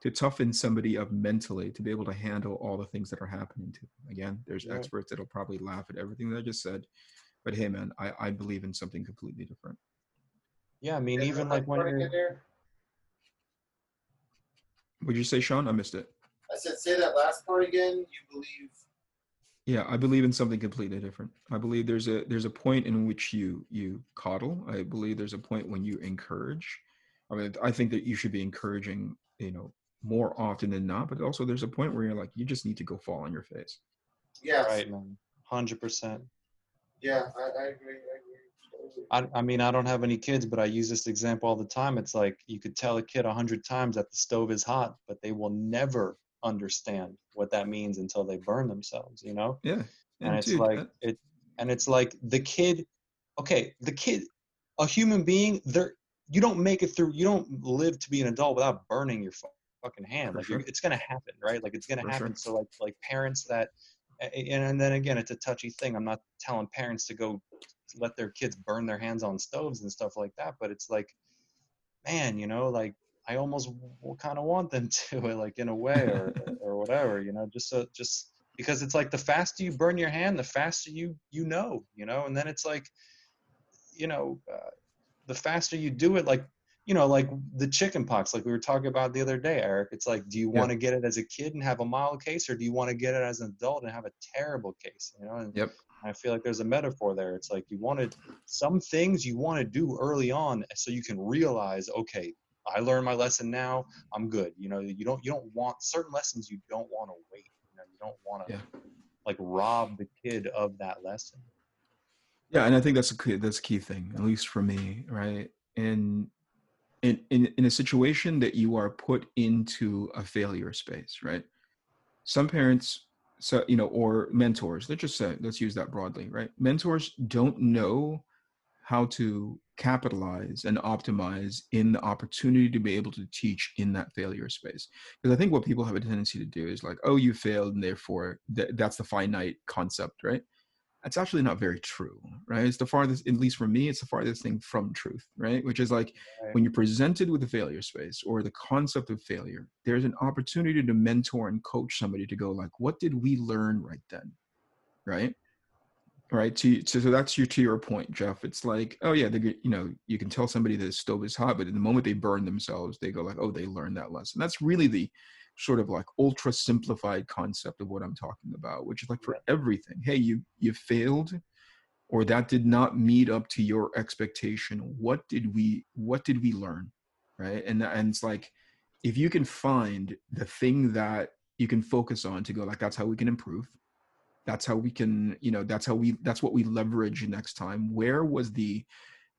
to toughen somebody up mentally to be able to handle all the things that are happening to them. Again, there's Yeah. experts that'll probably laugh at everything that I just said, but hey, man, I, I believe in something completely different. Yeah. I mean, Yeah, even like when you're there? Would you say, Sean? I missed it. I said, say that last part again. You believe. Yeah, I believe in something completely different. I believe there's a there's a point in which you you coddle. I believe there's a point when you encourage. I mean, I think that you should be encouraging, you know, more often than not. But also, there's a point where you're like, you just need to go fall on your face. Yeah. right, man, hundred percent. Yeah, I, I agree. I agree. I, I mean, I don't have any kids, but I use this example all the time. It's like you could tell a kid a hundred times that the stove is hot, but they will never understand what that means until they burn themselves. You know, Yeah, and it's dude, like that- it, and it's like the kid. Okay, the kid, a human being. There, you don't make it through. You don't live to be an adult without burning your fu- fucking hand. For like sure. it's gonna happen, right? Like it's gonna For happen. sure. So like like parents that, and, and then again, it's a touchy thing. I'm not telling parents to go let their kids burn their hands on stoves and stuff like that, but it's like, man, you know, like I almost w- kind of want them (laughs) to, like in a way, or (laughs) or whatever, you know, just so just because it's like the faster you burn your hand, the faster you you know, you know, and then it's like, you know, uh, the faster you do it, like you know, like the chicken pox, like we were talking about the other day, Eric. It's like, do you Yeah. want to get it as a kid and have a mild case, or do you want to get it as an adult and have a terrible case? You know, and Yep. I feel like there's a metaphor there. It's like you want to some things you want to do early on so you can realize, okay, I learned my lesson now. I'm good. You know, you don't you don't want certain lessons you don't want to wait. You know, you don't want to Yeah. like rob the kid of that lesson. Yeah, and I think that's a key, that's a key thing, at least for me, right? In in in in a situation that you are put into a failure space, right? Some parents, so you know, or mentors. Let's just say, let's use that broadly, right? Mentors don't know how to capitalize and optimize in the opportunity to be able to teach in that failure space. Because I think what people have a tendency to do is like, oh, you failed, and therefore th- that's the finite concept, right? That's actually not very true, right? It's the farthest, at least for me, it's the farthest thing from truth, right? Which is like Right. when you're presented with a failure space or the concept of failure, there's an opportunity to mentor and coach somebody to go like, what did we learn right then, right? Right. To, to so that's your to your point, Jeff. It's like, oh yeah, you know you can tell somebody the stove is hot, but in the moment they burn themselves, they go like, oh, they learned that lesson. That's really the sort of like ultra simplified concept of what I'm talking about, which is like for everything. Hey, you you failed, or that did not meet up to your expectation. What did we what did we learn, right? And and it's like if you can find the thing that you can focus on to go like that's how we can improve. That's how we can, you know, that's how we that's what we leverage next time. Where was the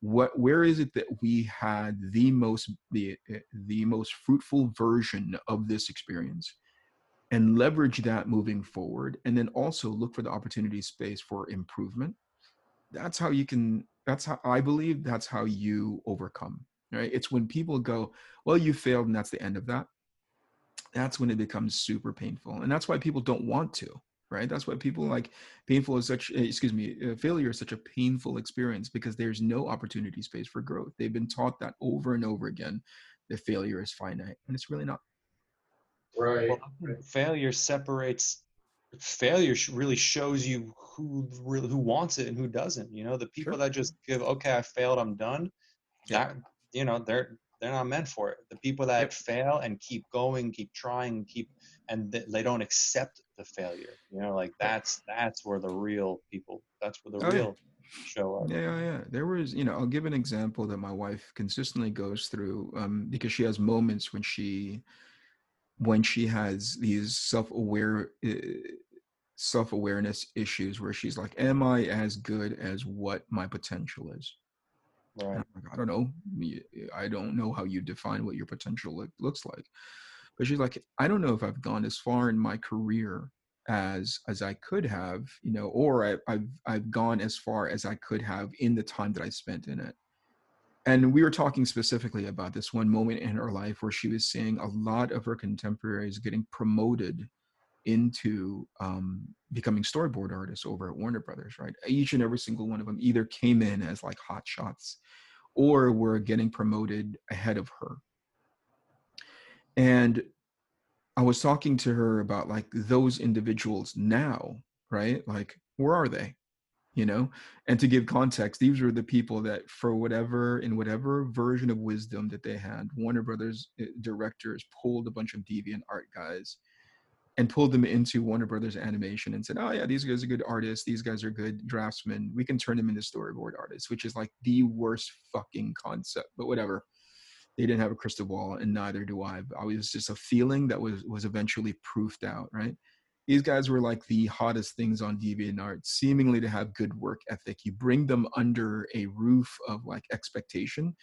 what where is it that we had the most the eh, the most fruitful version of this experience? And leverage that moving forward and then also look for the opportunity space for improvement. That's how you can that's how i believe that's how you overcome right? It's when people go well you failed and that's the end of that. That's when it becomes super painful and that's why people don't want to right that's why people like painful is such eh, excuse me uh, failure is such a painful experience because there's no opportunity space for growth they've been taught that over and over again that failure is finite and it's really not Right. Well, failure separates. Failure really shows you who really who wants it and who doesn't. You know, the people Sure. that just give, okay, I failed, I'm done. Yeah. That you know, they're they're not meant for it. The people that Yep. fail and keep going, keep trying, keep, and th- they don't accept the failure. You know, like that's that's where the real people. That's where the Oh, yeah. real show up. Yeah, yeah, yeah. There was, you know, I'll give an example that my wife consistently goes through um, because she has moments when she when she has these self-aware uh, self-awareness issues where she's like am i as good as what my potential is Right. Like, i don't know i don't know how you define what your potential look, looks like but she's like i don't know if i've gone as far in my career as as i could have you know or I, i've i've gone as far as i could have in the time that i spent in it and we were talking specifically about this one moment in her life where she was seeing a lot of her contemporaries getting promoted into um, becoming storyboard artists over at Warner Brothers, right? Each and every single one of them either came in as like hot shots or were getting promoted ahead of her. And I was talking to her about like those individuals now, right? Like, where are they? You know, and to give context, these were the people that, for whatever, in whatever version of wisdom that they had, Warner Brothers uh, directors pulled a bunch of DeviantArt guys and pulled them into Warner Brothers animation and said, "Oh yeah, these guys are good artists. These guys are good draftsmen. We can turn them into storyboard artists," which is like the worst fucking concept. But whatever. They didn't have a crystal ball, and neither do I. I was just a feeling that was was eventually proofed out. Right? These guys were like the hottest things on DeviantArt, seemingly to have good work ethic. You bring them under a roof of like expectation,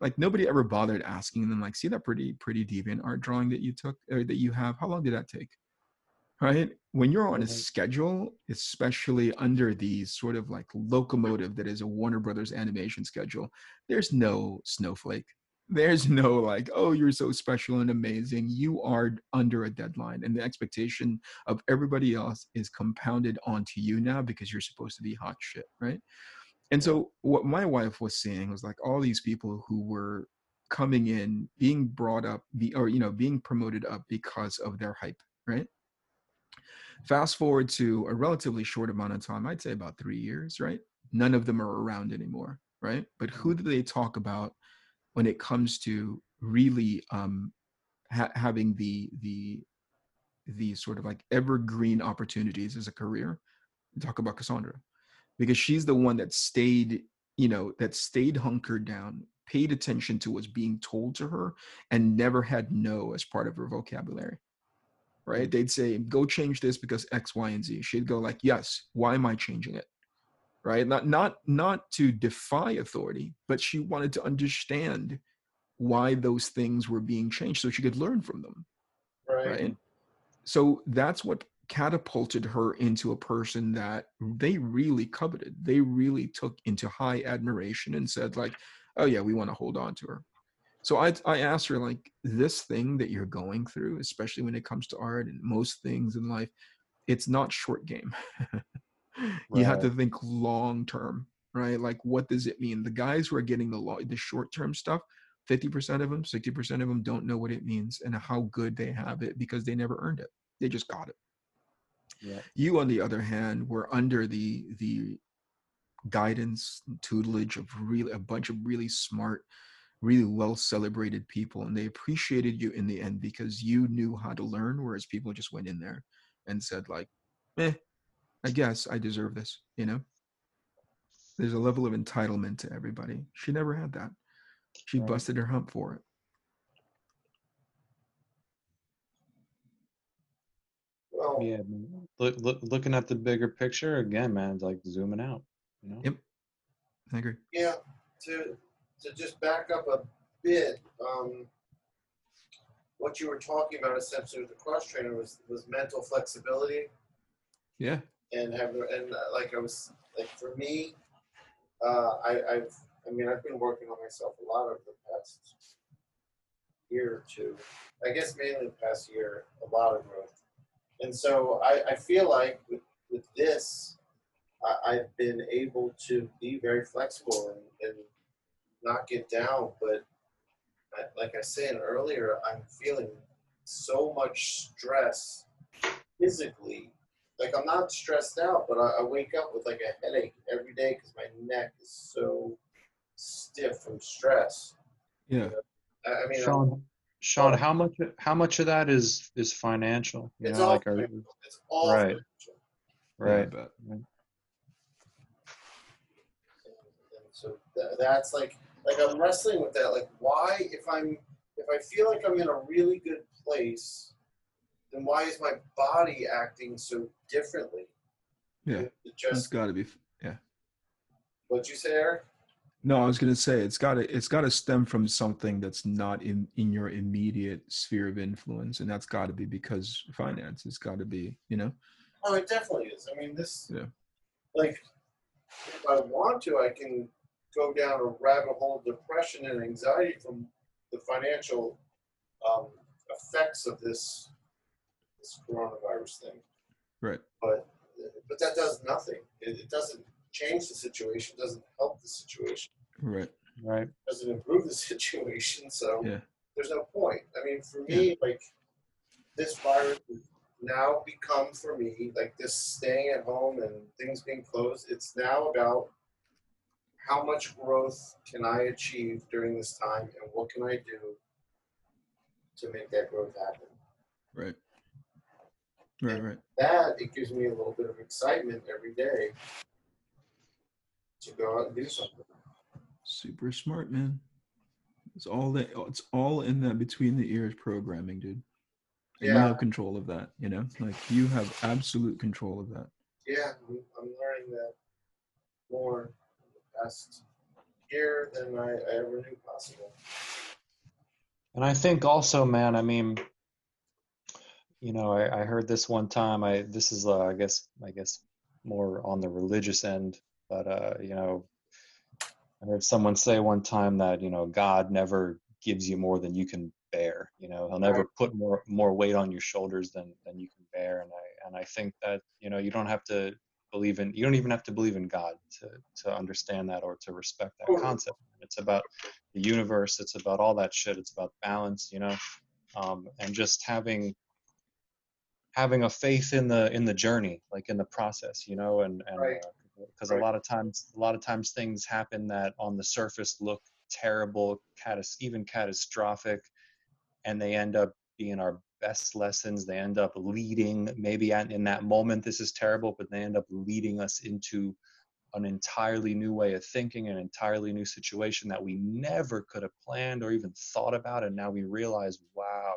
like nobody ever bothered asking them like see that pretty pretty DeviantArt drawing that you took or that you have how long did that take right when you're on a Mhm. schedule especially under the sort of like locomotive that is a warner brothers animation schedule there's no snowflake there's no like oh you're so special and amazing. You are under a deadline. And the expectation of everybody else is compounded onto you now because you're supposed to be hot shit right? And so what my wife was seeing was like all these people who were coming in being brought up be, or you know being promoted up because of their hype right? Fast forward to a relatively short amount of time i'd say about three years right? None of them are around anymore right? But who mm-hmm. do they talk about when it comes to really um ha- having the the the sort of like evergreen opportunities as a career talk about cassandra. Because she's the one that stayed you know that stayed hunkered down paid attention to what's being told to her and never had no as part of her vocabulary right? They'd say go change this because x y and z. She'd go like yes why am i changing it right? Not not not to defy authority but she wanted to understand why those things were being changed so she could learn from them Right. right? So that's what catapulted her into a person that they really coveted. They really took into high admiration and said like oh yeah we want to hold on to her. So I, I asked her like this thing that you're going through especially when it comes to art and most things in life it's not short game (laughs) you have to think long term right? Like what does it mean? The guys who are getting the law the short term stuff 50% of them 60% of them don't know what it means and how good they have it because they never earned it. They just got it. Yeah. you on the other hand were under the the guidance tutelage of really a bunch of really smart really well celebrated people and they appreciated you in the end because you knew how to learn whereas people just went in there and said like eh i guess i deserve this you know there's a level of entitlement to everybody she never had that she Right. busted her hump for it Well, Yeah. Look, look, looking at the bigger picture again, man. It's like zooming out. You know. Yep. i agree Yeah, to to just back up a bit, um, what you were talking about essentially with the cross trainer was was mental flexibility yeah and have and uh, like I was like for me, uh, I I've I mean I've been working on myself a lot over the past year or two. I guess mainly the past year, a lot of growth, and so I I feel like with with this. I, I've been able to be very flexible and, and knock it down. But I, like I said earlier, I'm feeling so much stress physically. Like I'm not stressed out, but I, I wake up with like a headache every day because my neck is so stiff from stress. yeah I, I mean, I'm- Sean, Sean, how much how much of that is is financial? You It's know, all like are, financial. it's all Right. financial. right. but And so tha- that's like like I'm wrestling with that. Like, why if I'm if I feel like I'm in a really good place, then why is my body acting so differently? Yeah, It- it That's just got to be. Yeah. what'd you say, Eric? No, I was gonna say it's got to it's got to stem from something that's not in in your immediate sphere of influence, and that's got to be because finance. It's got to be, you know. Oh, it definitely is. I mean, this, Yeah. like, if I want to, I can go down a rabbit hole of depression and anxiety from the financial um, effects of this this coronavirus thing. Right. But but that does nothing. It, it doesn't change the situation. Doesn't help the situation. Right. Right. Doesn't improve the (laughs) situation. So Yeah. there's no point. I mean, for me, like this virus has now become for me like this staying at home and things being closed. It's now about how much growth can I achieve during this time, and what can I do to make that growth happen. Right. Right. Right. That it gives me a little bit of excitement every day to go out and do something. Super smart, man. It's all that. It's all in that between the ears programming, dude. And you have control of that. You know, like you have absolute control of that. Yeah, I'm, I'm learning that more in the past year than I, I ever knew possible. And I think also, man, I mean, you know, I, I heard this one time. I this is, uh, I guess, I guess, more on the religious end, but uh, you know, I heard someone say one time that you know God never gives you more than you can bear. You know, He'll never put more more weight on your shoulders than than you can bear. And I and I think that you know you don't have to believe in you don't even have to believe in God to to understand that or to respect that concept. It's about the universe. It's about all that shit. It's about balance. You know, um, and just having having a faith in the in the journey like in the process you know and and Right. Uh, because Right. a lot of times a lot of times things happen that on the surface look terrible catas- even catastrophic and they end up being our best lessons they end up leading maybe at, in that moment this is terrible but they end up leading us into an entirely new way of thinking an entirely new situation that we never could have planned or even thought about and now we realize wow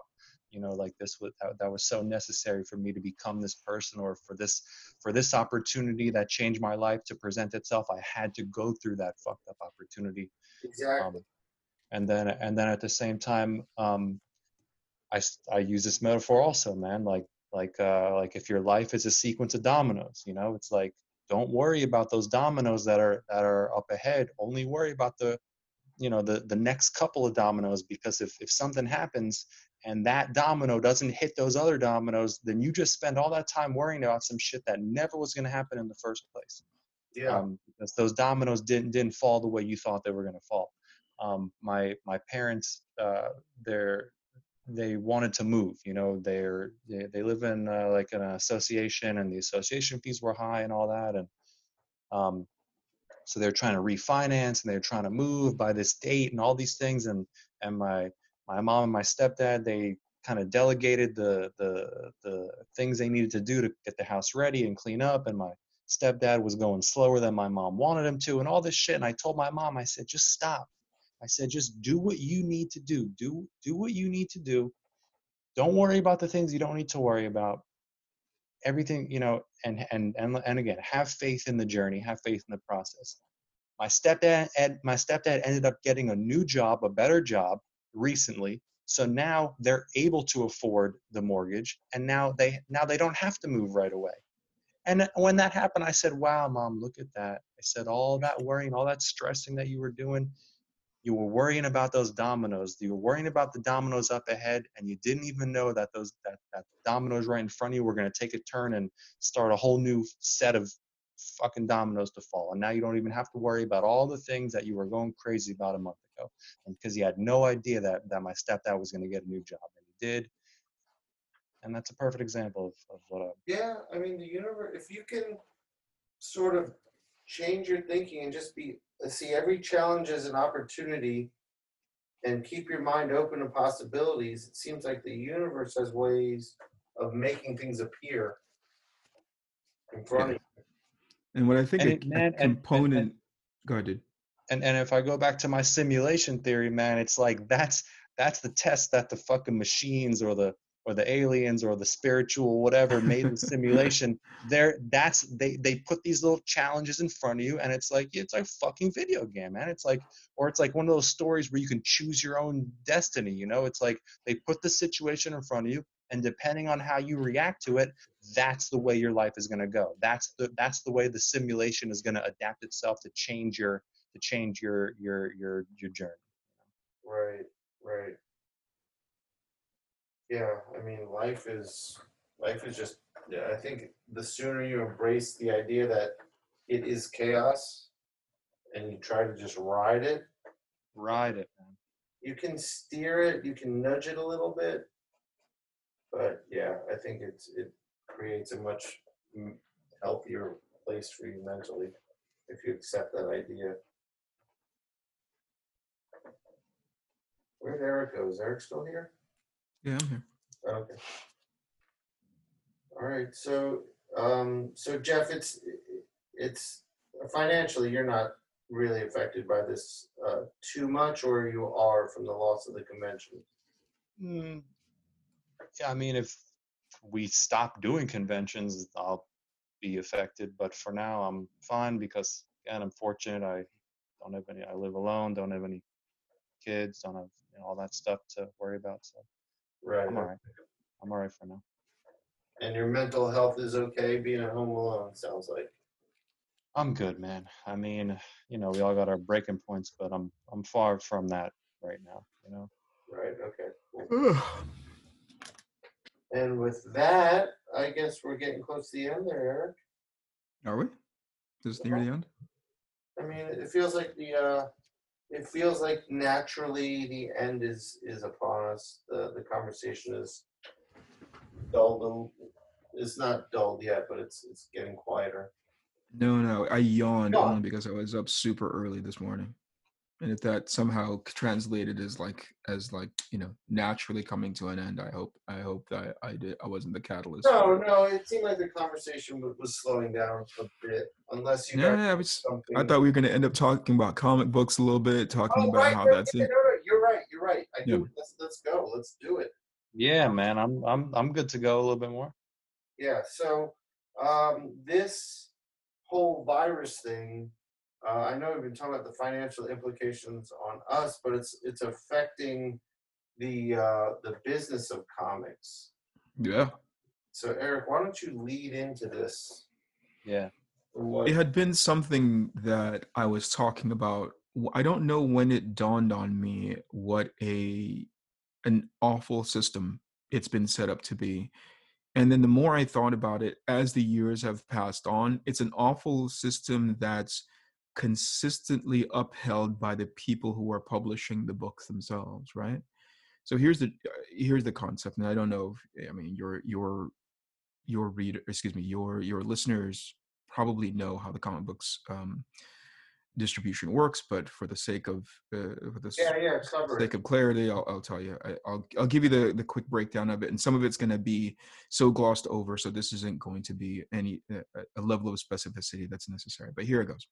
you know like this was that, that was so necessary for me to become this person or for this for this opportunity that changed my life to present itself i had to go through that fucked up opportunity Exactly. um, and then and then at the same time um, I use this metaphor also man like like uh, like if your life is a sequence of dominoes you know it's like don't worry about those dominoes that are that are up ahead only worry about the you know the the next couple of dominoes because if if something happens and that domino doesn't hit those other dominoes then you just spend all that time worrying about some shit that never was going to happen in the first place yeah. um, because those dominoes didn't didn't fall the way you thought they were going to fall. Um, my my parents, uh, they're they wanted to move. You know, they're they, they live in uh, like an association, and the association fees were high and all that, and um, so they're trying to refinance and they're trying to move by this date and all these things, and and my my mom and my stepdad they kind of delegated the the the things they needed to do to get the house ready and clean up, and my stepdad was going slower than my mom wanted him to and all this shit and i told my mom i said just stop. I said just do what you need to do. Do do what you need to do. Don't worry about the things you don't need to worry about. Everything you know and and and, and again have faith in the journey have faith in the process. My stepdad and my stepdad ended up getting a new job a better job recently so now they're able to afford the mortgage and now they now they don't have to move right away and when that happened, I said, Wow, mom, look at that. I said, All that worrying, all that stressing that you were doing, you were worrying about those dominoes. You were worrying about the dominoes up ahead, and you didn't even know that those that, that dominoes right in front of you were going to take a turn and start a whole new set of fucking dominoes to fall. And now you don't even have to worry about all the things that you were going crazy about a month ago. And because he had no idea that, that my stepdad was going to get a new job. And he did. And that's a perfect example of, of what a Yeah, I mean, the universe, if you can sort of change your thinking and just be, uh, see every challenge as an opportunity and keep your mind open to possibilities, it seems like the universe has ways of making things appear in front of you. And what I think And a, it- a man, and- and- and- component. Go ahead, dude. And and if I go back to my simulation theory, man, it's like that's that's the test that the fucking machines or the or the aliens or the spiritual whatever made the (laughs) simulation there that's they they put these little challenges in front of you and it's like it's a fucking video game man. It's like or it's like one of those stories where you can choose your own destiny you know? It's like they put the situation in front of you and depending on how you react to it that's the way your life is going to go. That's the that's the way the simulation is going to adapt itself to change your to change your your your your journey Right, right. Yeah, I mean, life is life is just. Yeah, I think the sooner you embrace the idea that it is chaos, and you try to just ride it, ride it man you can steer it, you can nudge it a little bit, but yeah, I think it's it creates a much mm, healthier place for you mentally if you accept that idea. Where'd Eric go? Is Eric still here? Yeah, I'm here. Okay. All right, so, um, so Jeff, it's, it's financially, you're not really affected by this, uh, too much, or you are from the loss of the convention? Mm, yeah, I mean, if we stop doing conventions, I'll be affected. But for now, I'm fine because again, I'm fortunate. I don't have any. I live alone. Don't have any kids. Don't have you know, all that stuff to worry about. So Right. I'm all right. I'm all right for now. And your mental health is okay being at home alone, sounds like. I'm good, man. I mean, you know, we all got our breaking points, but I'm I'm far from that right now. You know. Right, okay, cool. (sighs) And with that, I guess we're getting close to the end there, Eric. Are we? Is this near the end? I mean, it feels like the uh, it feels like naturally the end is is upon us. The the conversation is dulled. It's not dulled yet, but it's it's getting quieter. No, no. I yawned Yawn. only because I was up super early this morning. And if that somehow translated as like as like, you know, naturally coming to an end, I hope I hope that I did I wasn't the catalyst. No, no, it seemed like the conversation wa- was slowing down a bit, unless you Yeah, got yeah, I was something. I thought we were gonna end up talking about comic books a little bit, talking Oh, about right, how right, that's yeah, it. no, no, you're right. You're right. I Yeah. do. Let's let's go. Let's do it. Yeah, man. I'm I'm I'm good to go a little bit more. Yeah. So um, this whole virus thing, uh, I know we've been talking about the financial implications on us, but it's it's affecting the uh, the business of comics. Yeah. So Eric, why don't you lead into this? Yeah. What? It had been something that I was talking about. I don't know when it dawned on me what a an awful system it's been set up to be. And then the more I thought about it as the years have passed on, it's an awful system that's consistently upheld by the people who are publishing the books themselves, right? So here's the uh, here's the concept, and I don't know if I mean your your your reader, excuse me, your your listeners probably know how the comic books um, distribution works, but for the sake of uh, for the Yeah, yeah, sake of clarity, I'll, I'll tell you. I, I'll I'll give you the the quick breakdown of it, and some of it's going to be so glossed over, so this isn't going to be any uh, a level of specificity that's necessary. But here it goes.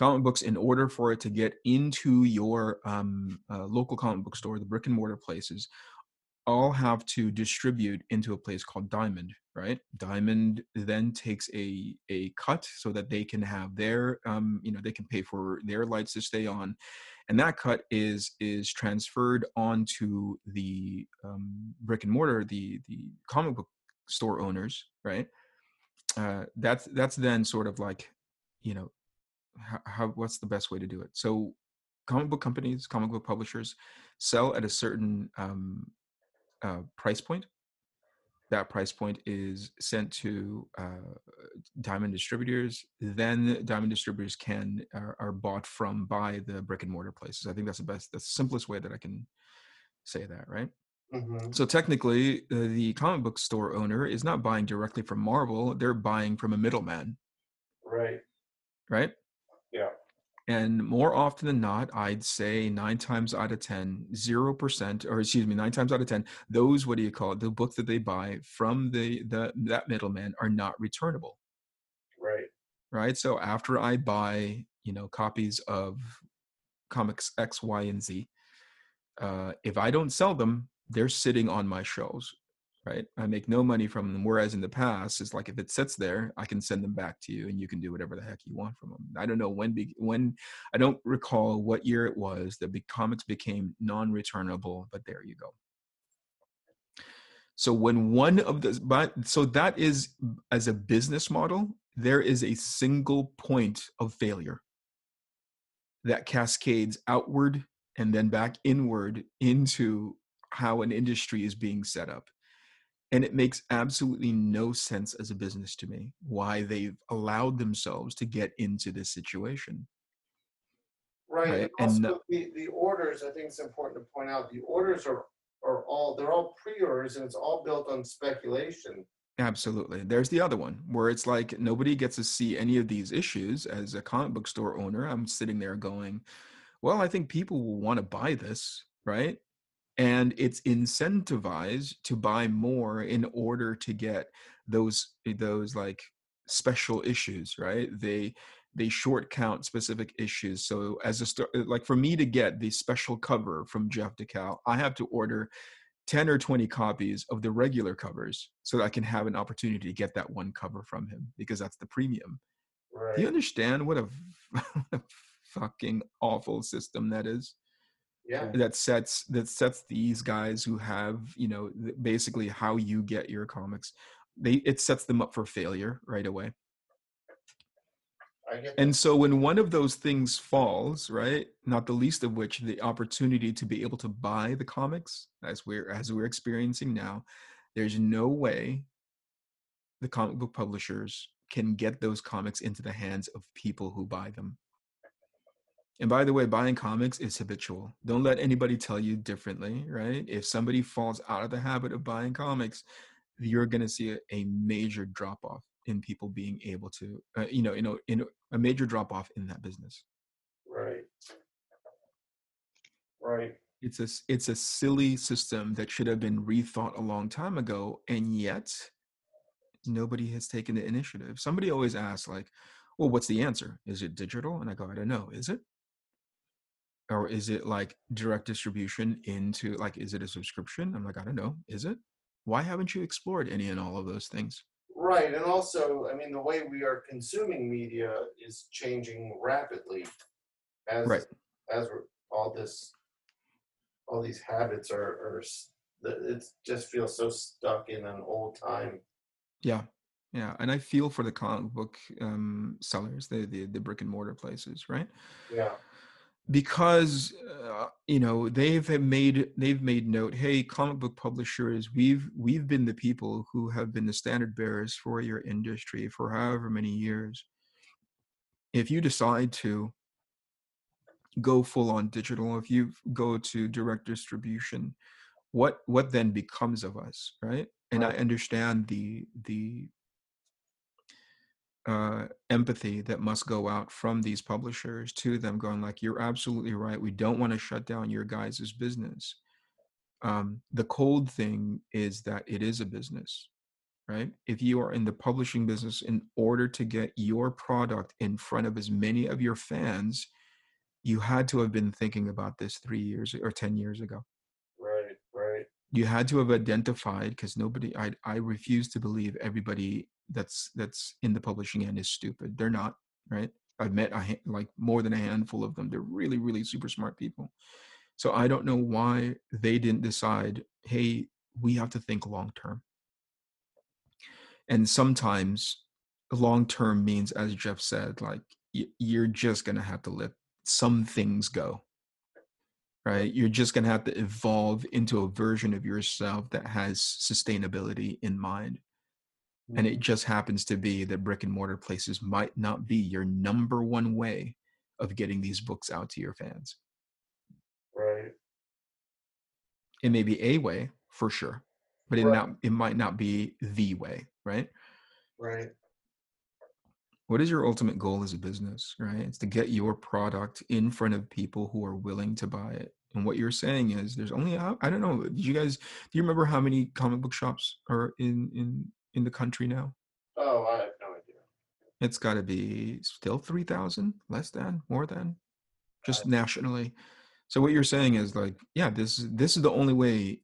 Comic books, in order for it to get into your um, uh, local comic book store, the brick and mortar places, all have to distribute into a place called Diamond, right? Diamond then takes a a cut so that they can have their um, you know they can pay for their lights to stay on, and that cut is is transferred onto the um, brick and mortar, the the comic book store owners, right? Uh, that's that's then sort of like, you know, how, how what's the best way to do it? So, comic book companies, comic book publishers, sell at a certain um, uh, price point. That price point is sent to uh, diamond distributors. Then diamond distributors can are, are bought from by the brick and mortar places. I think that's the best, the simplest way that I can say that, right? hmm So technically, uh, the comic book store owner is not buying directly from Marvel; they're buying from a middleman, Right. right? And more often than not, I'd say nine times out of 10, 0%, or excuse me, nine times out of 10, those, what do you call it, the books that they buy from the, the that middleman are not returnable, Right. right? So after I buy, you know, copies of comics X, Y, and Z, uh, if I don't sell them, they're sitting on my shelves, right? I make no money from them. Whereas in the past, it's like if it sits there, I can send them back to you, and you can do whatever the heck you want from them. I don't know when be, when I don't recall what year it was that the comics became non-returnable, but there you go. So when one of the but so that is as a business model, there is a single point of failure that cascades outward and then back inward into how an industry is being set up. And it makes absolutely no sense as a business to me why they've allowed themselves to get into this situation. Right. Right, And and, also the, the orders, I think it's important to point out, the orders are, are all, they're all pre-orders and it's all built on speculation. Absolutely. There's the other one where it's like nobody gets to see any of these issues. As a comic book store owner, I'm sitting there going, well, I think people will want to buy this, right? And it's incentivized to buy more in order to get those eh, those like special issues, right? They they short count specific issues. So as a store, eh, like for me to get the special cover from Jeff Dekal, I have to order 10 or 20 copies of the regular covers so that I can have an opportunity to get that one cover from him because that's the premium. Right. Do you understand what a, (laughs) what a fucking awful system that is? Yeah. That sets that sets these guys who have, you know, basically how you get your comics. They it sets them up for failure right away. And so when one of those things falls, right, not the least of which the opportunity to be able to buy the comics as we're as we're experiencing now, there's no way the comic book publishers can get those comics into the hands of people who buy them. And by the way, buying comics is habitual. Don't let anybody tell you differently, right? If somebody falls out of the habit of buying comics, you're going to see a, a major drop off in people being able to, uh, you know, you know, in a major drop off in that business. Right. Right. It's a it's a silly system that should have been rethought a long time ago, and yet nobody has taken the initiative. Somebody always asks, like, "Well, what's the answer? Is it digital?" And I go, "I don't know. Is it?" Or is it like direct distribution into like is it a subscription? I'm like, I don't know. Is it? Why haven't you explored any and all of those things? Right. And also, I mean, the way we are consuming media is changing rapidly as Right. as all this all these habits are are it just feels so stuck in an old time. Yeah. Yeah. And I feel for the comic book um, sellers, the, the the brick and mortar places, right? Yeah. Because uh, you know they've have made they've made note hey comic book publishers we've we've been the people who have been the standard bearers for your industry for however many years. If you decide to go full on digital if you go to direct distribution what what then becomes of us right? And i understand the the uh, empathy that must go out from these publishers to them, going like, "You're absolutely right. We don't want to shut down your guys' business." Um, the cold thing is that it is a business, right? If you are in the publishing business, in order to get your product in front of as many of your fans, you had to have been thinking about this three years or ten years ago. You had to have identified because nobody I, I refuse to believe everybody that's that's in the publishing end is stupid. They're not right? I've met a, like more than a handful of them. They're really really super smart people. So i don't know why they didn't decide hey we have to think long term and sometimes long term means as jeff said like you're just going to have to let some things go right you're just going to have to evolve into a version of yourself that has sustainability in mind and it mm-hmm. just happens to be that brick and mortar places might not be your number one way of getting these books out to your fans Right. it may be a way for sure but it Right. not it might not be the way right Right. What is your ultimate goal as a business right it's to get your product in front of people who are willing to buy it and what you're saying is there's only uh, i don't know do you guys do you remember how many comic book shops are in in in the country now Oh, I have no idea. it's got to be still 3000 less than more than just nationally So what you're saying is like, yeah, this this is the only way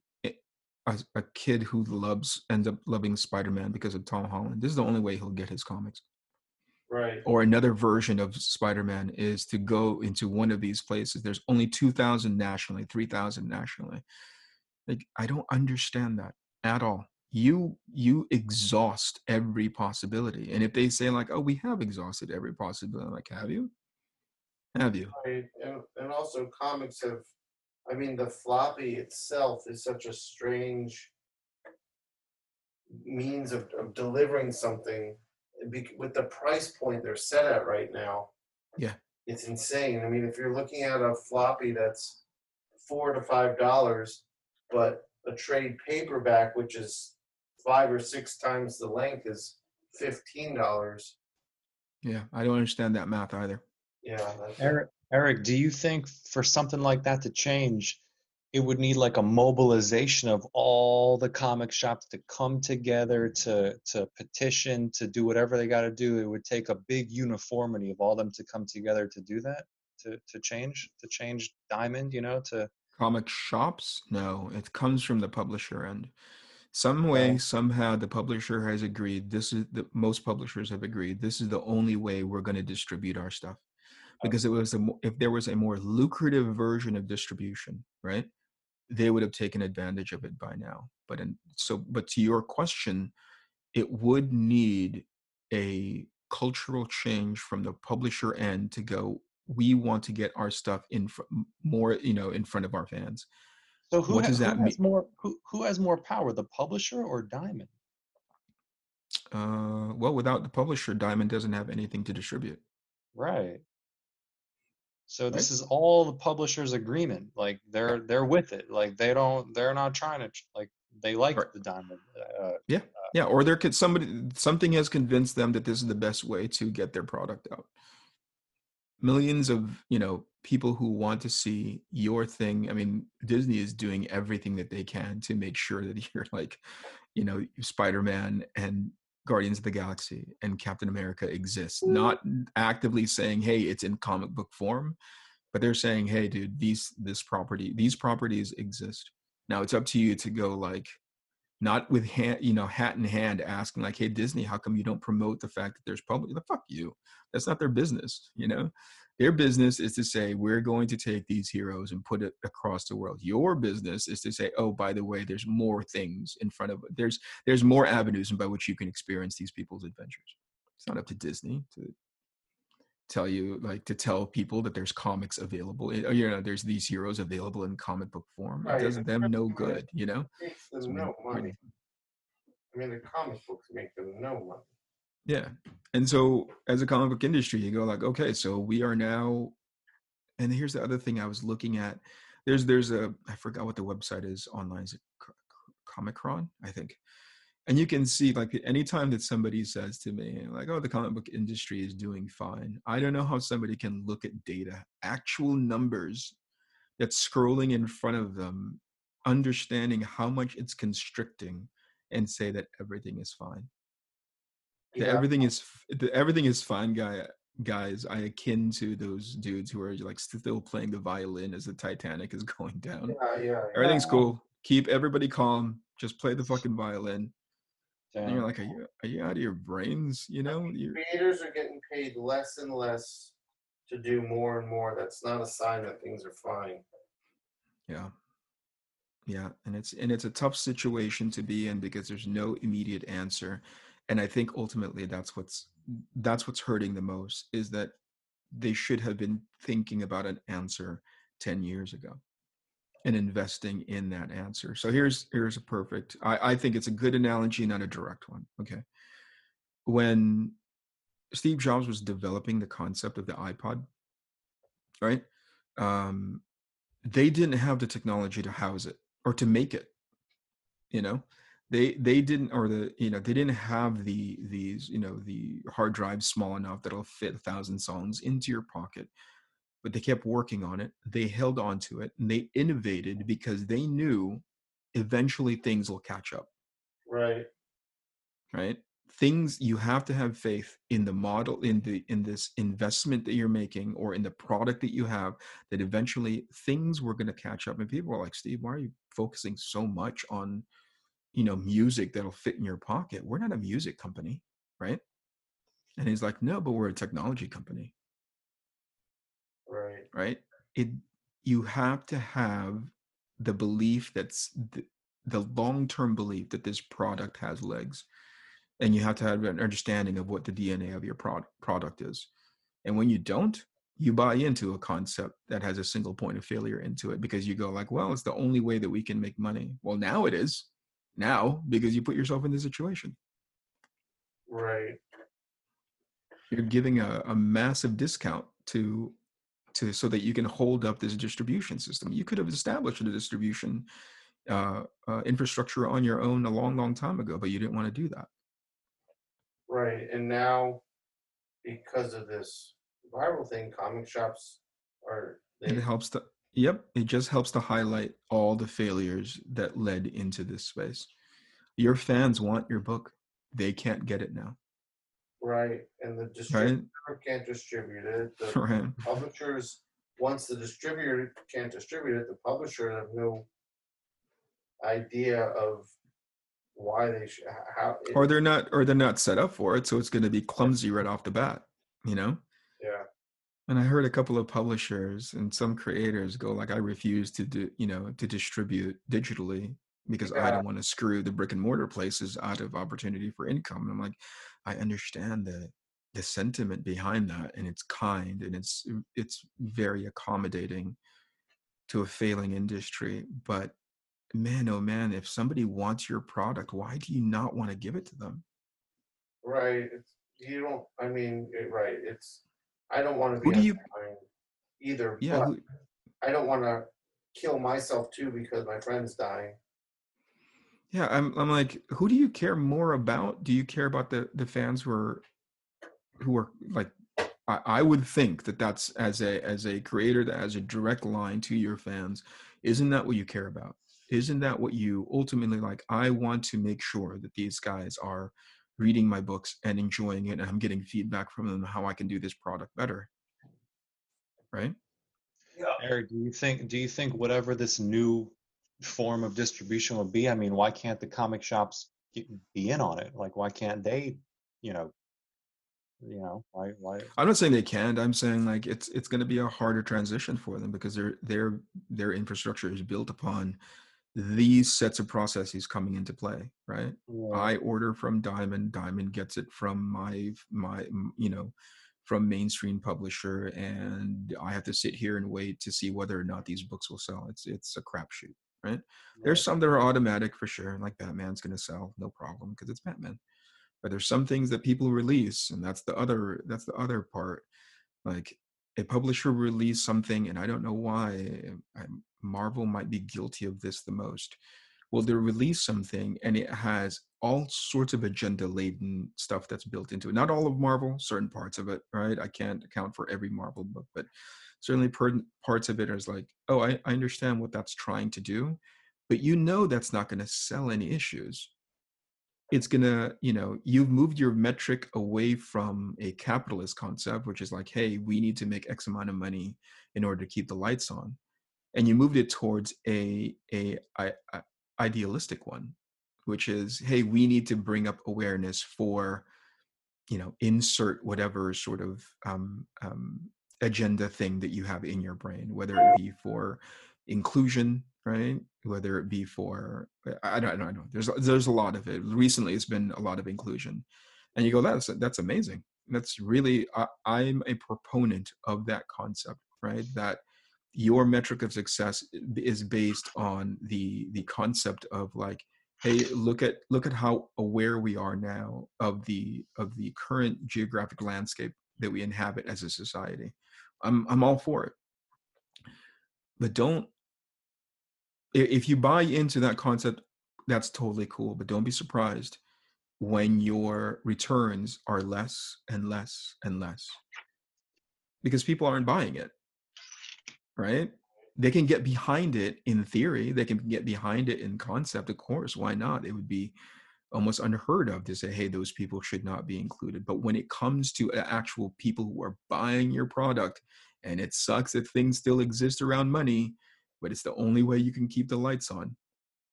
a, a kid who loves ends up loving Spider-Man because of Tom Holland. This is the only way he'll get his comics. Right. Or another version of Spider-Man is to go into one of these places. There's only 2,000 nationally, 3,000 nationally. Like I don't understand that at all. You you exhaust every possibility, and if they say like, "Oh, we have exhausted every possibility," I'm like, have you? Have you? Right. And, and also comics have, I mean, the floppy itself is such a strange means of, of delivering something with the price point they're set at right now. Yeah. It's insane. I mean, if you're looking at a floppy that's four to five dollars, but a trade paperback, which is five or six times the length, is fifteen dollars. Yeah, I don't understand that math either. Yeah. That's, Eric, Eric, do you think for something like that to change, it would need like a mobilization of all the comic shops to come together to to petition to do whatever they got to do? It would take a big uniformity of all them to come together to do that, to to change to change Diamond, you know, to Comic shops? No, it comes from the publisher end. Some way, Oh. somehow, the publisher has agreed. This is the most publishers have agreed. This is the only way we're going to distribute our stuff. Oh. Because it was a, if there was a more lucrative version of distribution, right? They would have taken advantage of it by now. But in, so, but to your question, it would need a cultural change from the publisher end to go. We want to get our stuff in fr- more, you know, in front of our fans. so who, What ha- does who that has more who, who has more power, the publisher or Diamond? Uh, well, without the publisher, Diamond doesn't have anything to distribute. Right. So this is all the publisher's agreement. Like they're they're with it. Like they don't they're not trying to like they like Right. the diamond. Uh, Yeah, or there could somebody something has convinced them that this is the best way to get their product out. Millions of you know people who want to see your thing. I mean, Disney is doing everything that they can to make sure that (laughs) you're like, you know, Spider Man and Guardians of the Galaxy and Captain America exists. Mm. Not actively saying, "Hey, it's in comic book form," but they're saying, "Hey, dude, these this property, these properties exist." Now it's up to you to go like not with hand, you know, hat in hand, asking like, "Hey, Disney, how come you don't promote the fact that there's public?" The fuck you. That's not their business. You know, their business is to say we're going to take these heroes and put it across the world. Your business is to say, "Oh, by the way, there's more things in front of there's there's more avenues by which you can experience these people's adventures." It's not up to Disney to tell you like to tell people that there's comics available. eh, You know, there's these heroes available in comic book form. It does them no good. You know. makes them no money. I mean, the comic books make them no money. Yeah. And so as a comic book industry, you go like, okay, so we are now and here's the other thing I was looking at. There's there's a I forgot what the website is online. Is it Co- Co- Comichron? I think. And you can see like anytime that somebody says to me, like, oh, the comic book industry is doing fine. I don't know how somebody can look at data, actual numbers that's scrolling in front of them, understanding how much it's constricting and say that everything is fine Yeah. everything is the everything is fine guy guys. I akin to those dudes who are like still playing the violin as the titanic is (laughs) going down. Yeah, yeah. everything's cool. Keep everybody calm. Just play the fucking violin. And you're like are you, are you out of your brains? You know? you're Creators are getting paid less and less to do more and more. That's not a sign that things are fine. yeah. Yeah and it's and it's a tough situation to be in because there's no immediate answer and i think ultimately that's what's that's what's hurting the most is that they should have been thinking about an answer 10 years ago and investing in that answer. So here's here's a perfect i i think it's a good analogy not a direct one okay? When steve jobs was developing the concept of the ipod right um they didn't have the technology to house it or to make it you know they they didn't or the you know they didn't have the these you know the hard drive small enough that'll fit a thousand songs into your pocket but they kept working on it. They held on to it and they innovated because they knew eventually things will catch up. Right. right? Things you have to have faith in the model in the in this investment that you're making or in the product that you have that eventually things were going to catch up. And people are like steve why are you focusing so much on you know music that'll fit in your pocket we're not a music company right? And he's like no but we're a technology company. Right. right? It you have to have the belief that's the, the long-term belief that this product has legs and you have to have an understanding of what the dna of your product product is. And when you don't you buy into a concept that has a single point of failure into it because you go like well it's the only way that we can make money. Well now it is now because you put yourself in this situation Right. you're giving a, a massive discount to to so that you can hold up this distribution system you could have established a distribution uh, uh, infrastructure on your own a long long time ago but you didn't want to do that Right. And now, because of this viral thing, comic shops are it helps to yep it just helps to highlight all the failures that led into this space your fans want your book they can't get it now right, and the distributor right can't distribute it. The (laughs) right publishers, once the distributor can't distribute it, the publisher have no idea of why they should how. It, or they're not or they're not set up for it so it's going to be clumsy right off the bat you know yeah. And i heard a couple of publishers and some creators go like i refuse to do you know to distribute digitally because i don't want to screw the brick and mortar places out of opportunity for income and i'm like i understand the the sentiment behind that and it's kind and it's uh, it's very accommodating to a failing industry but man oh man if somebody wants your product why do you not want to give it to them Right. It's, you don't. I mean, it, right. It's. I don't want to Who be do you- either. yeah who- I don't want to kill myself too because my friend's dying. Yeah, I'm I'm like, who do you care more about? Do you care about the the fans who are who are like I, I would think that that's as a as a creator that has a direct line to your fans, isn't that what you care about? Isn't that what you ultimately like? I want to make sure that these guys are reading my books and enjoying it and I'm getting feedback from them how I can do this product better. Right? yeah. Eric, do you think do you think whatever this new form of distribution would be? I mean, why can't the comic shops get, be in on it? Like, why can't they, you know, you know, why why? I'm not saying they can't. I'm saying like it's it's going to be a harder transition for them because their their their infrastructure is built upon these sets of processes coming into play, right? Yeah. I order from Diamond, Diamond gets it from my my you know from mainstream publisher, and I have to sit here and wait to see whether or not these books will sell. It's it's a crapshoot, right? There's some that are automatic for sure, like Batman's going to sell, no problem, because it's Batman. But there's some things that people release, and that's the other that's the other part. Like a publisher release something, and I don't know why. I, Marvel might be guilty of this the most. Well, they release something, and it has all sorts of agenda laden stuff that's built into it. Not all of Marvel, certain parts of it, right? I can't account for every Marvel book, but certainly parts of it is like, oh, I, I understand what that's trying to do, but you know that's not going to sell any issues it's gonna you know you've moved your metric away from a capitalist concept which is like hey we need to make x amount of money in order to keep the lights on and you moved it towards a a idealistic one which is hey we need to bring up awareness for you know insert whatever sort of um, um, agenda thing that you have in your brain whether it be for inclusion right? Whether it be for I I don't, I don't know there's there's a lot of it. Recently it's been a lot of inclusion. And you go that's that's amazing. That's really I, i'm a proponent of that concept right? That your metric of success is based on the the concept of like hey look at look at how aware we are now of the of the current geographic landscape that we inhabit as a society. I'm i'm all for it. But don't if you buy into that concept that's totally cool but don't be surprised when your returns are less and less and less because people aren't buying it right they can get behind it in theory they can get behind it in concept of course why not it would be almost unheard of to say, hey, those people should not be included. But when it comes to actual people who are buying your product, and it sucks that things still exist around money, but it's the only way you can keep the lights on,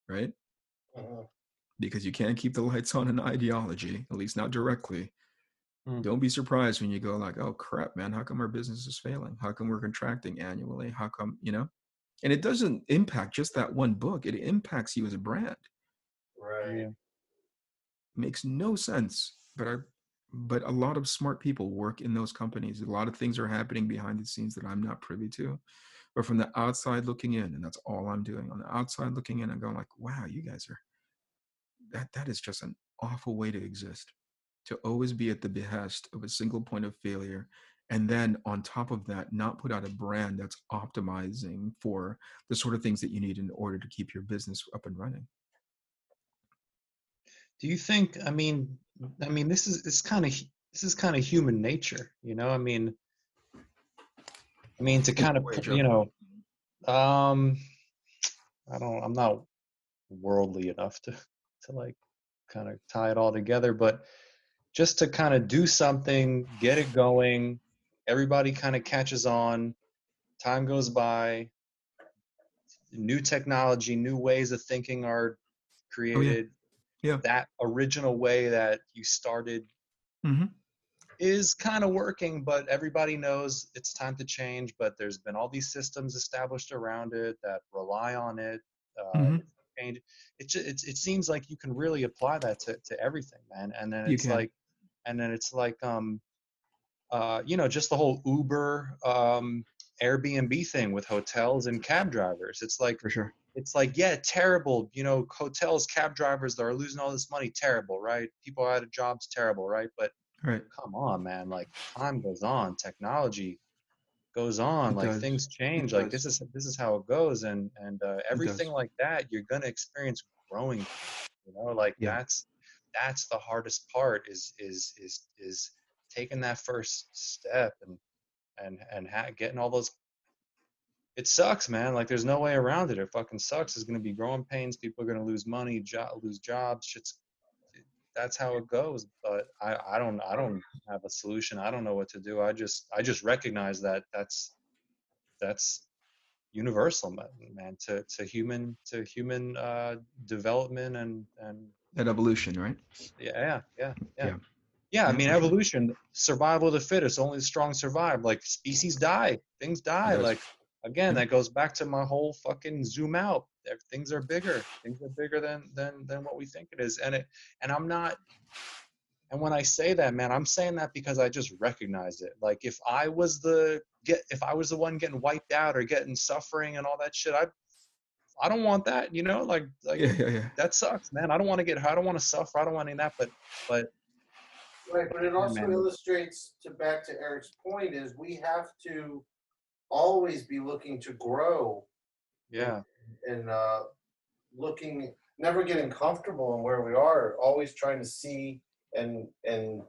right? Mhm. Because you can't keep the lights on in ideology, at least not directly. Hmm. Don't be surprised when you go like, oh crap, man, how come our business is failing? How come we're contracting annually? How come, you know? And it doesn't impact just that one book, it impacts you as a brand. Right. Yeah. makes no sense but i but a lot of smart people work in those companies a lot of things are happening behind the scenes that i'm not privy to but from the outside looking in and that's all i'm doing on the outside looking in and going like wow you guys are that that is just an awful way to exist to always be at the behest of a single point of failure and then on top of that not put out a brand that's optimizing for the sort of things that you need in order to keep your business up and running Do you think? I mean, I mean, this is it's kind of this is kind of human nature, you know. I mean, I mean to kind of way, put- Joe. you know, um, I don't. I'm not worldly enough to to like kind of tie it all together, but just to kind of do something, get it going. Everybody kind of catches on. Time goes by. New technology, new ways of thinking are created. Yeah. That original way that you started mm-hmm. is kind of working, but everybody knows it's time to change. But there's been all these systems established around it that rely on it. Uh, Mhm. change. It, it's it seems like you can really apply that to, to everything, man. And then it's like, and then it's like, um, uh, you know, just the whole Uber, um, Airbnb thing with hotels and cab drivers. It's like for sure it's like yeah terrible you know hotels cab drivers that are losing all this money terrible right people out of jobs terrible right but right come on man like time goes on technology goes on It like does. things change It like does. this is this is how it goes and and uh, everything like that you're gonna experience growing you know like Yeah. that's that's the hardest part is is is is taking that first step and and and ha- getting all those it sucks man like there's no way around it it fucking sucks It's gonna be growing pains people are gonna lose money jo- lose jobs shit's that's how it goes but i i don't i don't have a solution i don't know what to do i just i just recognize that that's that's universal man, man to to human to human uh development and and that evolution right yeah yeah yeah yeah Yeah. I mean evolution, survival of the fittest, only the strong survive. Like species die, things die. Like again, that goes back to my whole fucking zoom out. Things are bigger. Things are bigger than than than what we think it is. And it and I'm not. And when I say that, man, I'm saying that because I just recognize it. Like if I was the get, if I was the one getting wiped out or getting suffering and all that shit, I, I don't want that. You know, like like yeah yeah yeah that sucks, man. I don't want to get. I don't want to suffer. I don't want any of that. But but Right, but it also man. illustrates to back to Eric's point is we have to always be looking to grow yeah. and uh, looking, never getting comfortable in where we are, always trying to see and and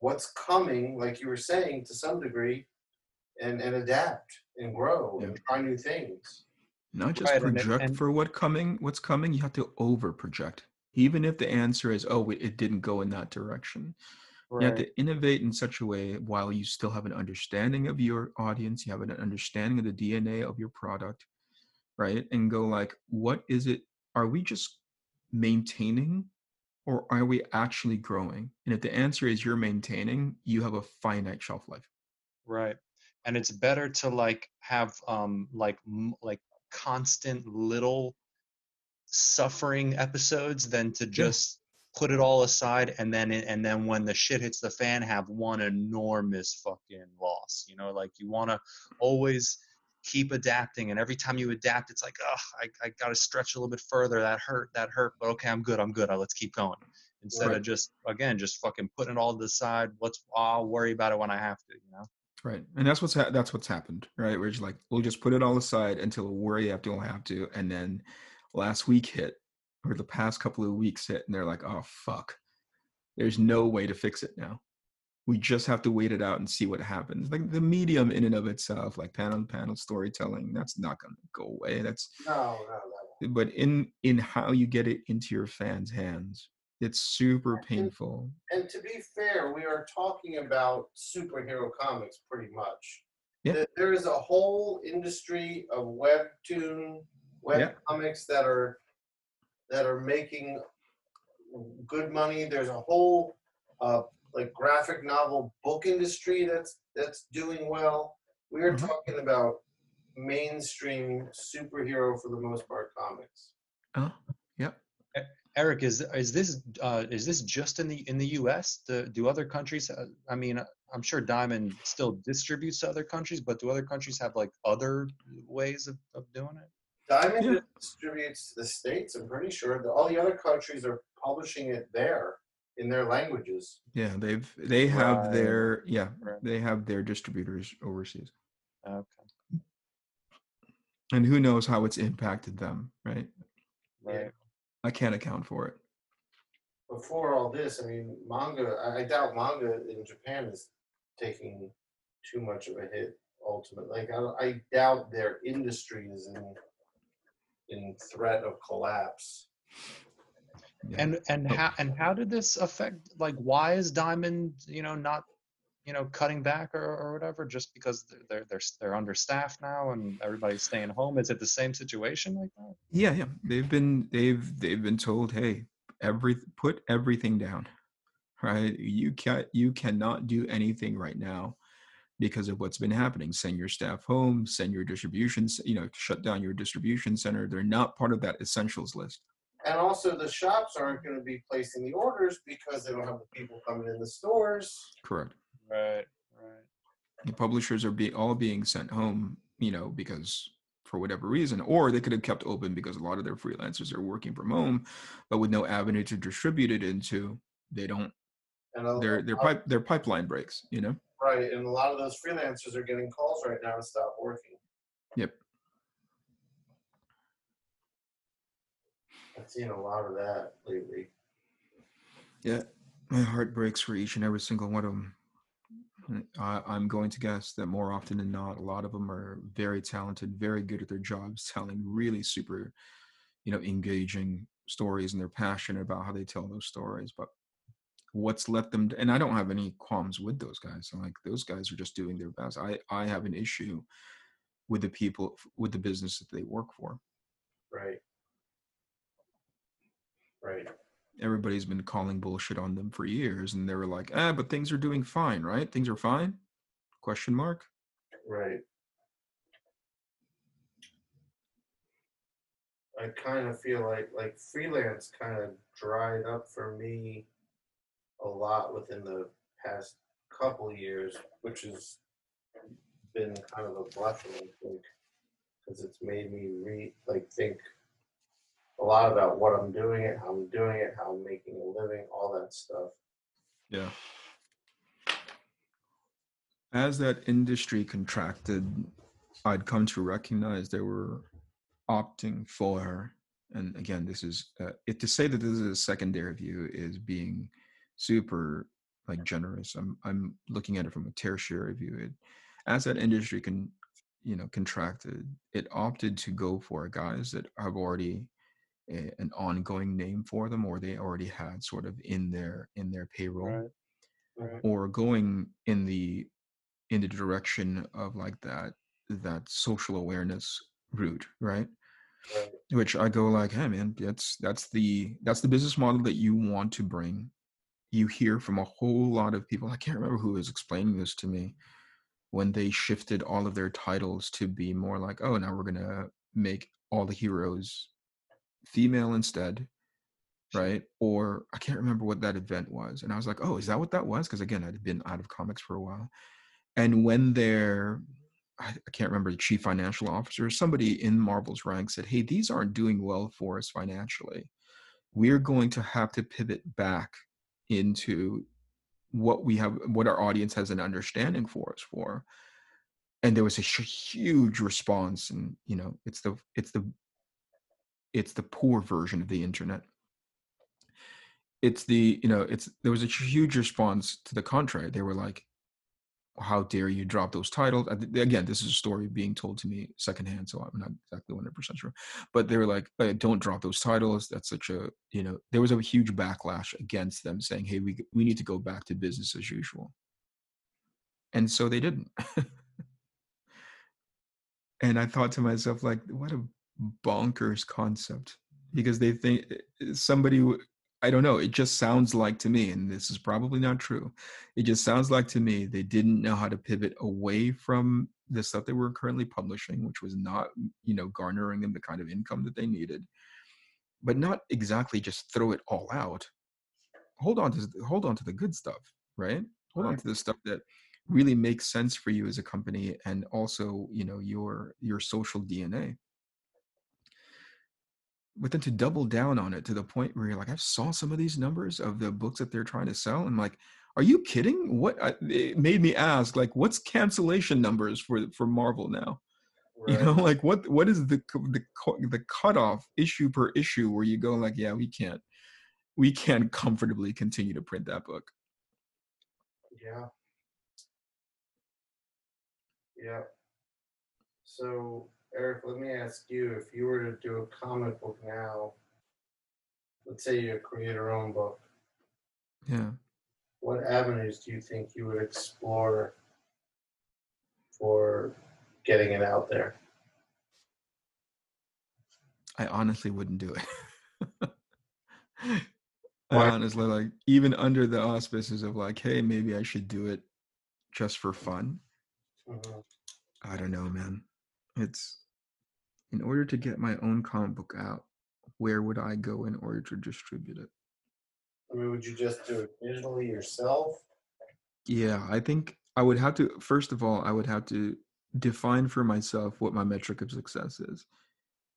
what's coming, like you were saying, to some degree, and and adapt and grow and try new things. Not just Right, project and- for what coming what's coming you have to over project even if the answer is oh it, didn't go in that direction you have to innovate in such a way while you still have an understanding of your audience you have an understanding of the dna of your product right? And go like what is it are we just maintaining or are we actually growing? And if the answer is you're maintaining you have a finite shelf life. Right. And it's better to like have um like m- like constant little suffering episodes than to just put it all aside and then and then when the shit hits the fan have one enormous fucking loss. You know, like you want to always keep adapting and every time you adapt it's like, "Oh, I I got to stretch a little bit further. That hurt, that hurt, but okay, I'm good. I'm good. Uh, let's keep going." Instead Right. of just again just fucking putting it all to the side. What's I'll worry about it when I have to, you know. Right, and that's what's ha- that's what's happened, right? We're just like we'll just put it all aside until we worry after we'll have to, and then last week hit, or the past couple of weeks hit, and they're like, "Oh fuck, there's no way to fix it now. We just have to wait it out and see what happens." Like the medium in and of itself, like panel panel storytelling, that's not going to go away. That's No, no, no. but in in how you get it into your fans' hands, it's super painful. And to be fair, we are talking about superhero comics pretty much. Yeah. There- is a whole industry of webtoon web Yeah. comics that are that are making good money. There's a whole uh, like graphic novel book industry that's that's doing well. We are Mhm. talking about mainstream superhero for the most part comics. Oh. Eric, is is this uh, is this just in the in the U.S.? Do, do other countries? uh, I mean, uh, I'm sure Diamond still distributes to other countries, but do other countries have like other ways of, of doing it? Diamond Yeah. distributes to the states. I'm pretty sure that all the other countries are publishing it there in their languages. Yeah, they've they have Right. their yeah Right. they have their distributors overseas, Okay, and who knows how it's impacted them, right? right. I can't account for it. Before all this, I mean, manga. I, I doubt manga in Japan is taking too much of a hit. Ultimately, like I, I doubt their industry is in in threat of collapse. Yeah. And and Oh. how and how did this affect? Like, why is Diamond, you know, not, you know, cutting back or, or whatever? Just because they're they're they're, they're understaffed now and everybody's staying home? Is it the same situation like that? Yeah, yeah. They've been they've they've been told, hey, every put everything down. Right? You can't you cannot do anything right now because of what's been happening. Send your staff home, send your distributions, you know, shut down your distribution center. They're not part of that essentials list. And also, the shops aren't going to be placing the orders because they don't have the people coming in the stores. Correct. Right, right. The publishers are be all being sent home, you know, because for whatever reason, or they could have kept open because a lot of their freelancers are working from home, but with no avenue to distribute it into, they don't And a, their their pipe their pipeline breaks, you know? right, and a lot of those freelancers are getting calls right now to stop working. Yep. I've seen a lot of that lately. Yeah, my heart breaks for each and every single one of them. Mm, I, I'm going to guess that more often than not, a lot of them are very talented, very good at their jobs, telling really super, you know, engaging stories, and they're passionate about how they tell those stories. But what's let them? And I don't have any qualms with those guys. I'm like those guys are just doing their best. I I have an issue with the people with the business that they work for. Right. Right. Everybody's been calling bullshit on them for years and they were like ah but things are doing fine right? Things are fine? Question mark. Right. I kind of feel like like freelance kind of dried up for me a lot within the past couple years, which has been kind of a blessing, I think, because it's made me re like think a lot about what I'm doing it, how I'm doing it, how I'm making a living, all that stuff. yeah. As that industry contracted i'd come to recognize they were opting for and again this is uh, it to say that this is a secondary view is being super like generous. I'm i'm looking at it from a tertiary view. It as that industry can you know contracted it opted to go for guys that have already a, an ongoing name for them or they already had sort of in their in their payroll Right. Right. or going in the in the direction of like that that social awareness route right Right. which i go like hey man that's that's the that's the business model that you want to bring you hear from a whole lot of people i can't remember who was explaining this to me when they shifted all of their titles to be more like oh now we're gonna make all the heroes female instead right or i can't remember what that event was and i was like oh is that what that was because again i'd been out of comics for a while and when their I can't remember the chief financial officer, somebody in Marvel's ranks said, "Hey, these aren't doing well for us financially. We're going to have to pivot back into what we have, what our audience has an understanding for us for." And there was a huge response, and you know, it's the it's the it's the poor version of the internet. It's the you know, it's there was a huge response to the contrary. They were like, how dare you drop those titles? Again, this is a story being told to me secondhand, so I'm not exactly 100% sure. But they were like, don't drop those titles. That's such a, you know, there was a huge backlash against them saying, hey, we, we need to go back to business as usual. And so they didn't. (laughs) and I thought to myself, like, what a bonkers concept hmm. because they think eh, eh somebody I don't know. It just sounds like to me, and this is probably not true. It just sounds like to me they didn't know how to pivot away from the stuff they were currently publishing, which was not, mm, you know, garnering them the kind of income that they needed, but not exactly just throw it all out. Hold on to hold on to the good stuff, right? Hold right. on to the stuff that really makes sense for you as a company and also, you know, your your social DNA but then to double down on it to the point where you're like, I saw some of these numbers of the books that they're trying to sell. And I'm like, are you kidding? What I, it made me ask, like, what's cancellation numbers for for Marvel now? Right. You know, (laughs) like what what is the the the cutoff issue per issue where you go like, yeah, we can't we can't comfortably continue to print that book. Yeah. Yeah. So Eric, let me ask you, if you were to do a comic book now, let's say you create your own book. Yeah. What avenues do you think you would explore for getting it out there? I honestly wouldn't do it. (laughs) I honestly like even under the auspices of like, hey, maybe I should do it just for fun. Mm-hmm. I don't know, man. It's in order to get my own comic book out, where would I go in order to distribute it? I mean, would you just do it digitally yourself? Yeah, I think I would have to, first of all, I would have to define for myself what my metric of success is.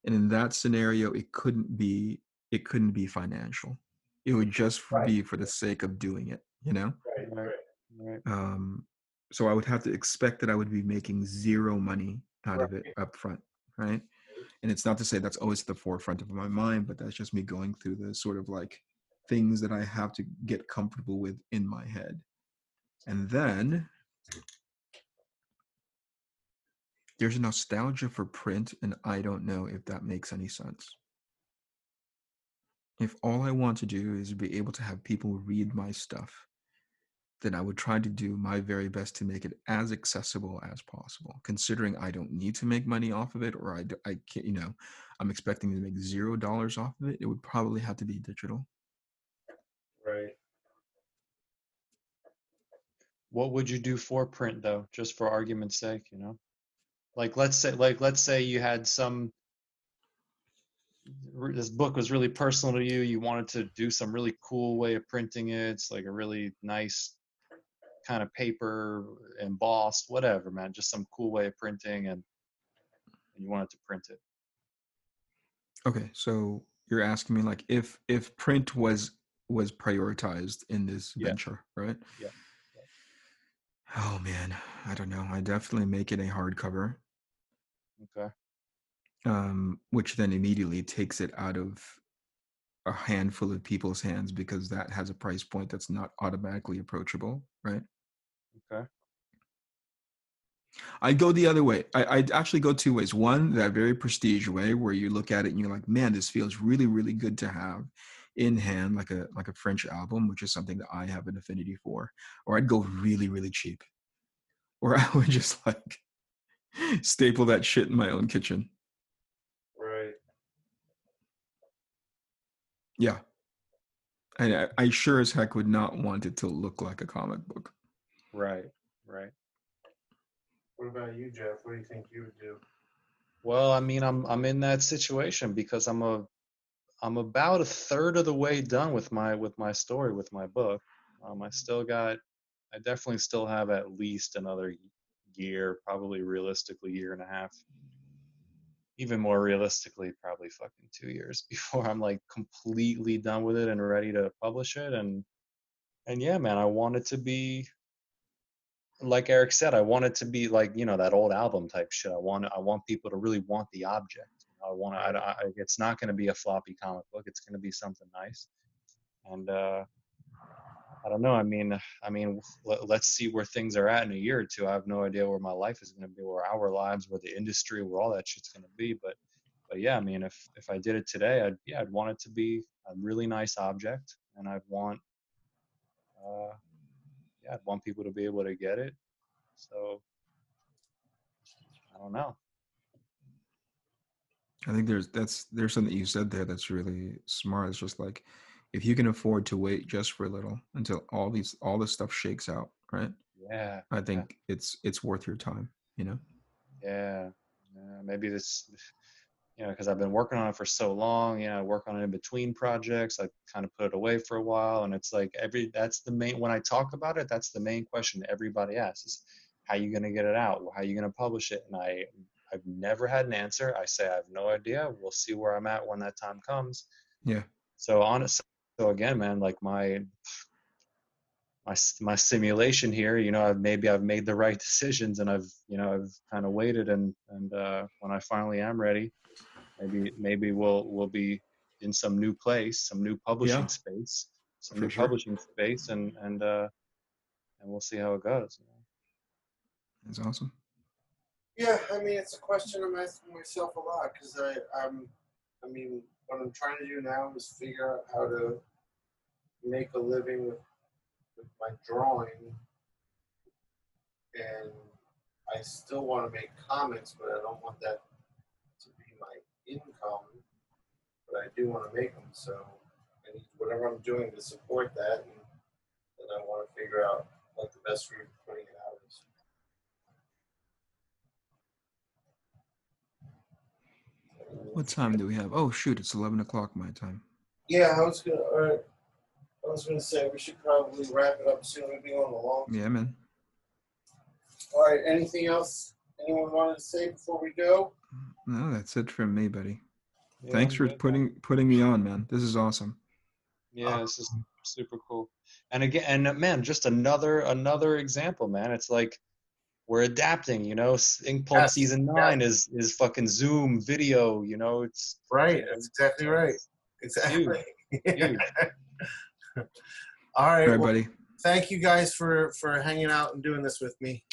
And in that scenario, it couldn't be, it couldn't be financial. It would just right. be for the sake of doing it, you know? Right, right, right. Um, so I would have to expect that I would be making zero money out right. of it up front, right? and it's not to say that's always at the forefront of my mind but that's just me going through the sort of like things that i have to get comfortable with in my head and then there's a nostalgia for print and i don't know if that makes any sense if all i want to do is be able to have people read my stuff then I would try to do my very best to make it as accessible as possible. Considering I don't need to make money off of it, or I, I can't, you know, I'm expecting to make zero dollars off of it. It would probably have to be digital. Right. What would you do for print though, just for argument's sake? You know, like let's say, like let's say you had some this book was really personal to you you wanted to do some really cool way of printing it it's like a really nice kind of paper embossed, whatever, man. Just some cool way of printing, and, and you wanted to print it. Okay, so you're asking me like if if print was was prioritized in this yeah. venture, right? Yeah. Oh man, I don't know. I definitely make it a hardcover. Okay. Um, which then immediately takes it out of a handful of people's hands because that has a price point that's not automatically approachable, right? Okay. I'd go the other way. I, would actually go two ways. One, that very prestige way, where you look at it and you're like, "Man, this feels really, really good to have in hand, like a like a French album," which is something that I have an affinity for. Or I'd go really, really cheap, or (laughs) I would just like staple that shit in my own kitchen. Right. Yeah. And I, I sure as heck would not want it to look like a comic book. Right, right. What about you, Jeff? What do you think you would do? Well, I mean, I'm I'm in that situation because I'm a I'm about a third of the way done with my with my story with my book. Um, I still got I definitely still have at least another year, probably realistically year and a half. Even more realistically, probably fucking two years (laughs) before I'm like completely done with it and ready to publish it. And and yeah, man, I want it to be like Eric said, I want it to be like you know that old album type shit. I want I want people to really want the object. I want to. I, I, it's not going to be a floppy comic book. It's going to be something nice, and uh, I don't know. I mean, I mean, let, let's see where things are at in a year or two. I have no idea where my life is going to be, where our lives, where the industry, where all that shit's going to be. But, but yeah, I mean, if if I did it today, I'd yeah, I'd want it to be a really nice object, and I'd want, uh, yeah, I'd want people to be able to get it. So, I don't know. I think there's that's there's something you said there that's really smart. It's just like if you can afford to wait just for a little until all these all this stuff shakes out, right? Yeah, I think it's it's worth your time, you know? yeah, yeah. Maybe this, (sighs) you know, because I've been working on it for so long. You know, I work on it in between projects. I kind of put it away for a while, and it's like every that's the main when I talk about it. That's the main question everybody asks: is how you going to get it out? How you going to publish it? And I I've never had an answer. I say I have no idea. We'll see where I'm at when that time comes. Yeah. So honest. So again, man, like my my my simulation here, you know, I've maybe I've made the right decisions and I've you know I've kind of waited and and uh, when I finally am ready, maybe maybe we'll we'll be in some new place, some new publishing Yeah. space, some For new sure. publishing space, and and uh, and we'll see how it goes. you know. It's awesome. Yeah, I mean, it's a question I'm asking myself a lot because I, I'm, I mean, what I'm trying to do now is figure out how to make a living with, with my drawing, and I still want to make comics, but I don't want that to be my income. But I do want to make them, so I need whatever I'm doing to support that, and then I want to figure out what the best route of putting it out is. What time do we have? Oh shoot, it's eleven o'clock my time. Yeah, I was gonna. All right. I was gonna say we should probably wrap it up soon. We've been going along. Yeah, man. All right. Anything else anyone wanted to say before we go? No, that's it from me, buddy. Yeah, Thanks for good, man. putting putting me on, man. This is awesome. Yeah, this is super cool. And again, and uh, man, just another another example, man. It's like we're adapting. You know, S- Inkpulp Yes, season nine is is fucking Zoom video. You know, it's Right. That's exactly right. Exactly. huge. (laughs) All right. All right, well, buddy. thank you guys for for hanging out and doing this with me.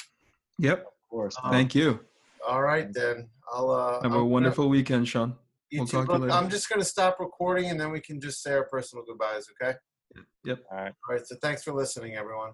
Yep. of course. Um, Thank you. All right then. I'll uh. Have I'm a gonna- wonderful weekend, Sean. you we'll too. talk to you later. I'm just gonna stop recording and then we can just say our personal goodbyes. Okay. Yep. All right. All right. So thanks for listening, everyone.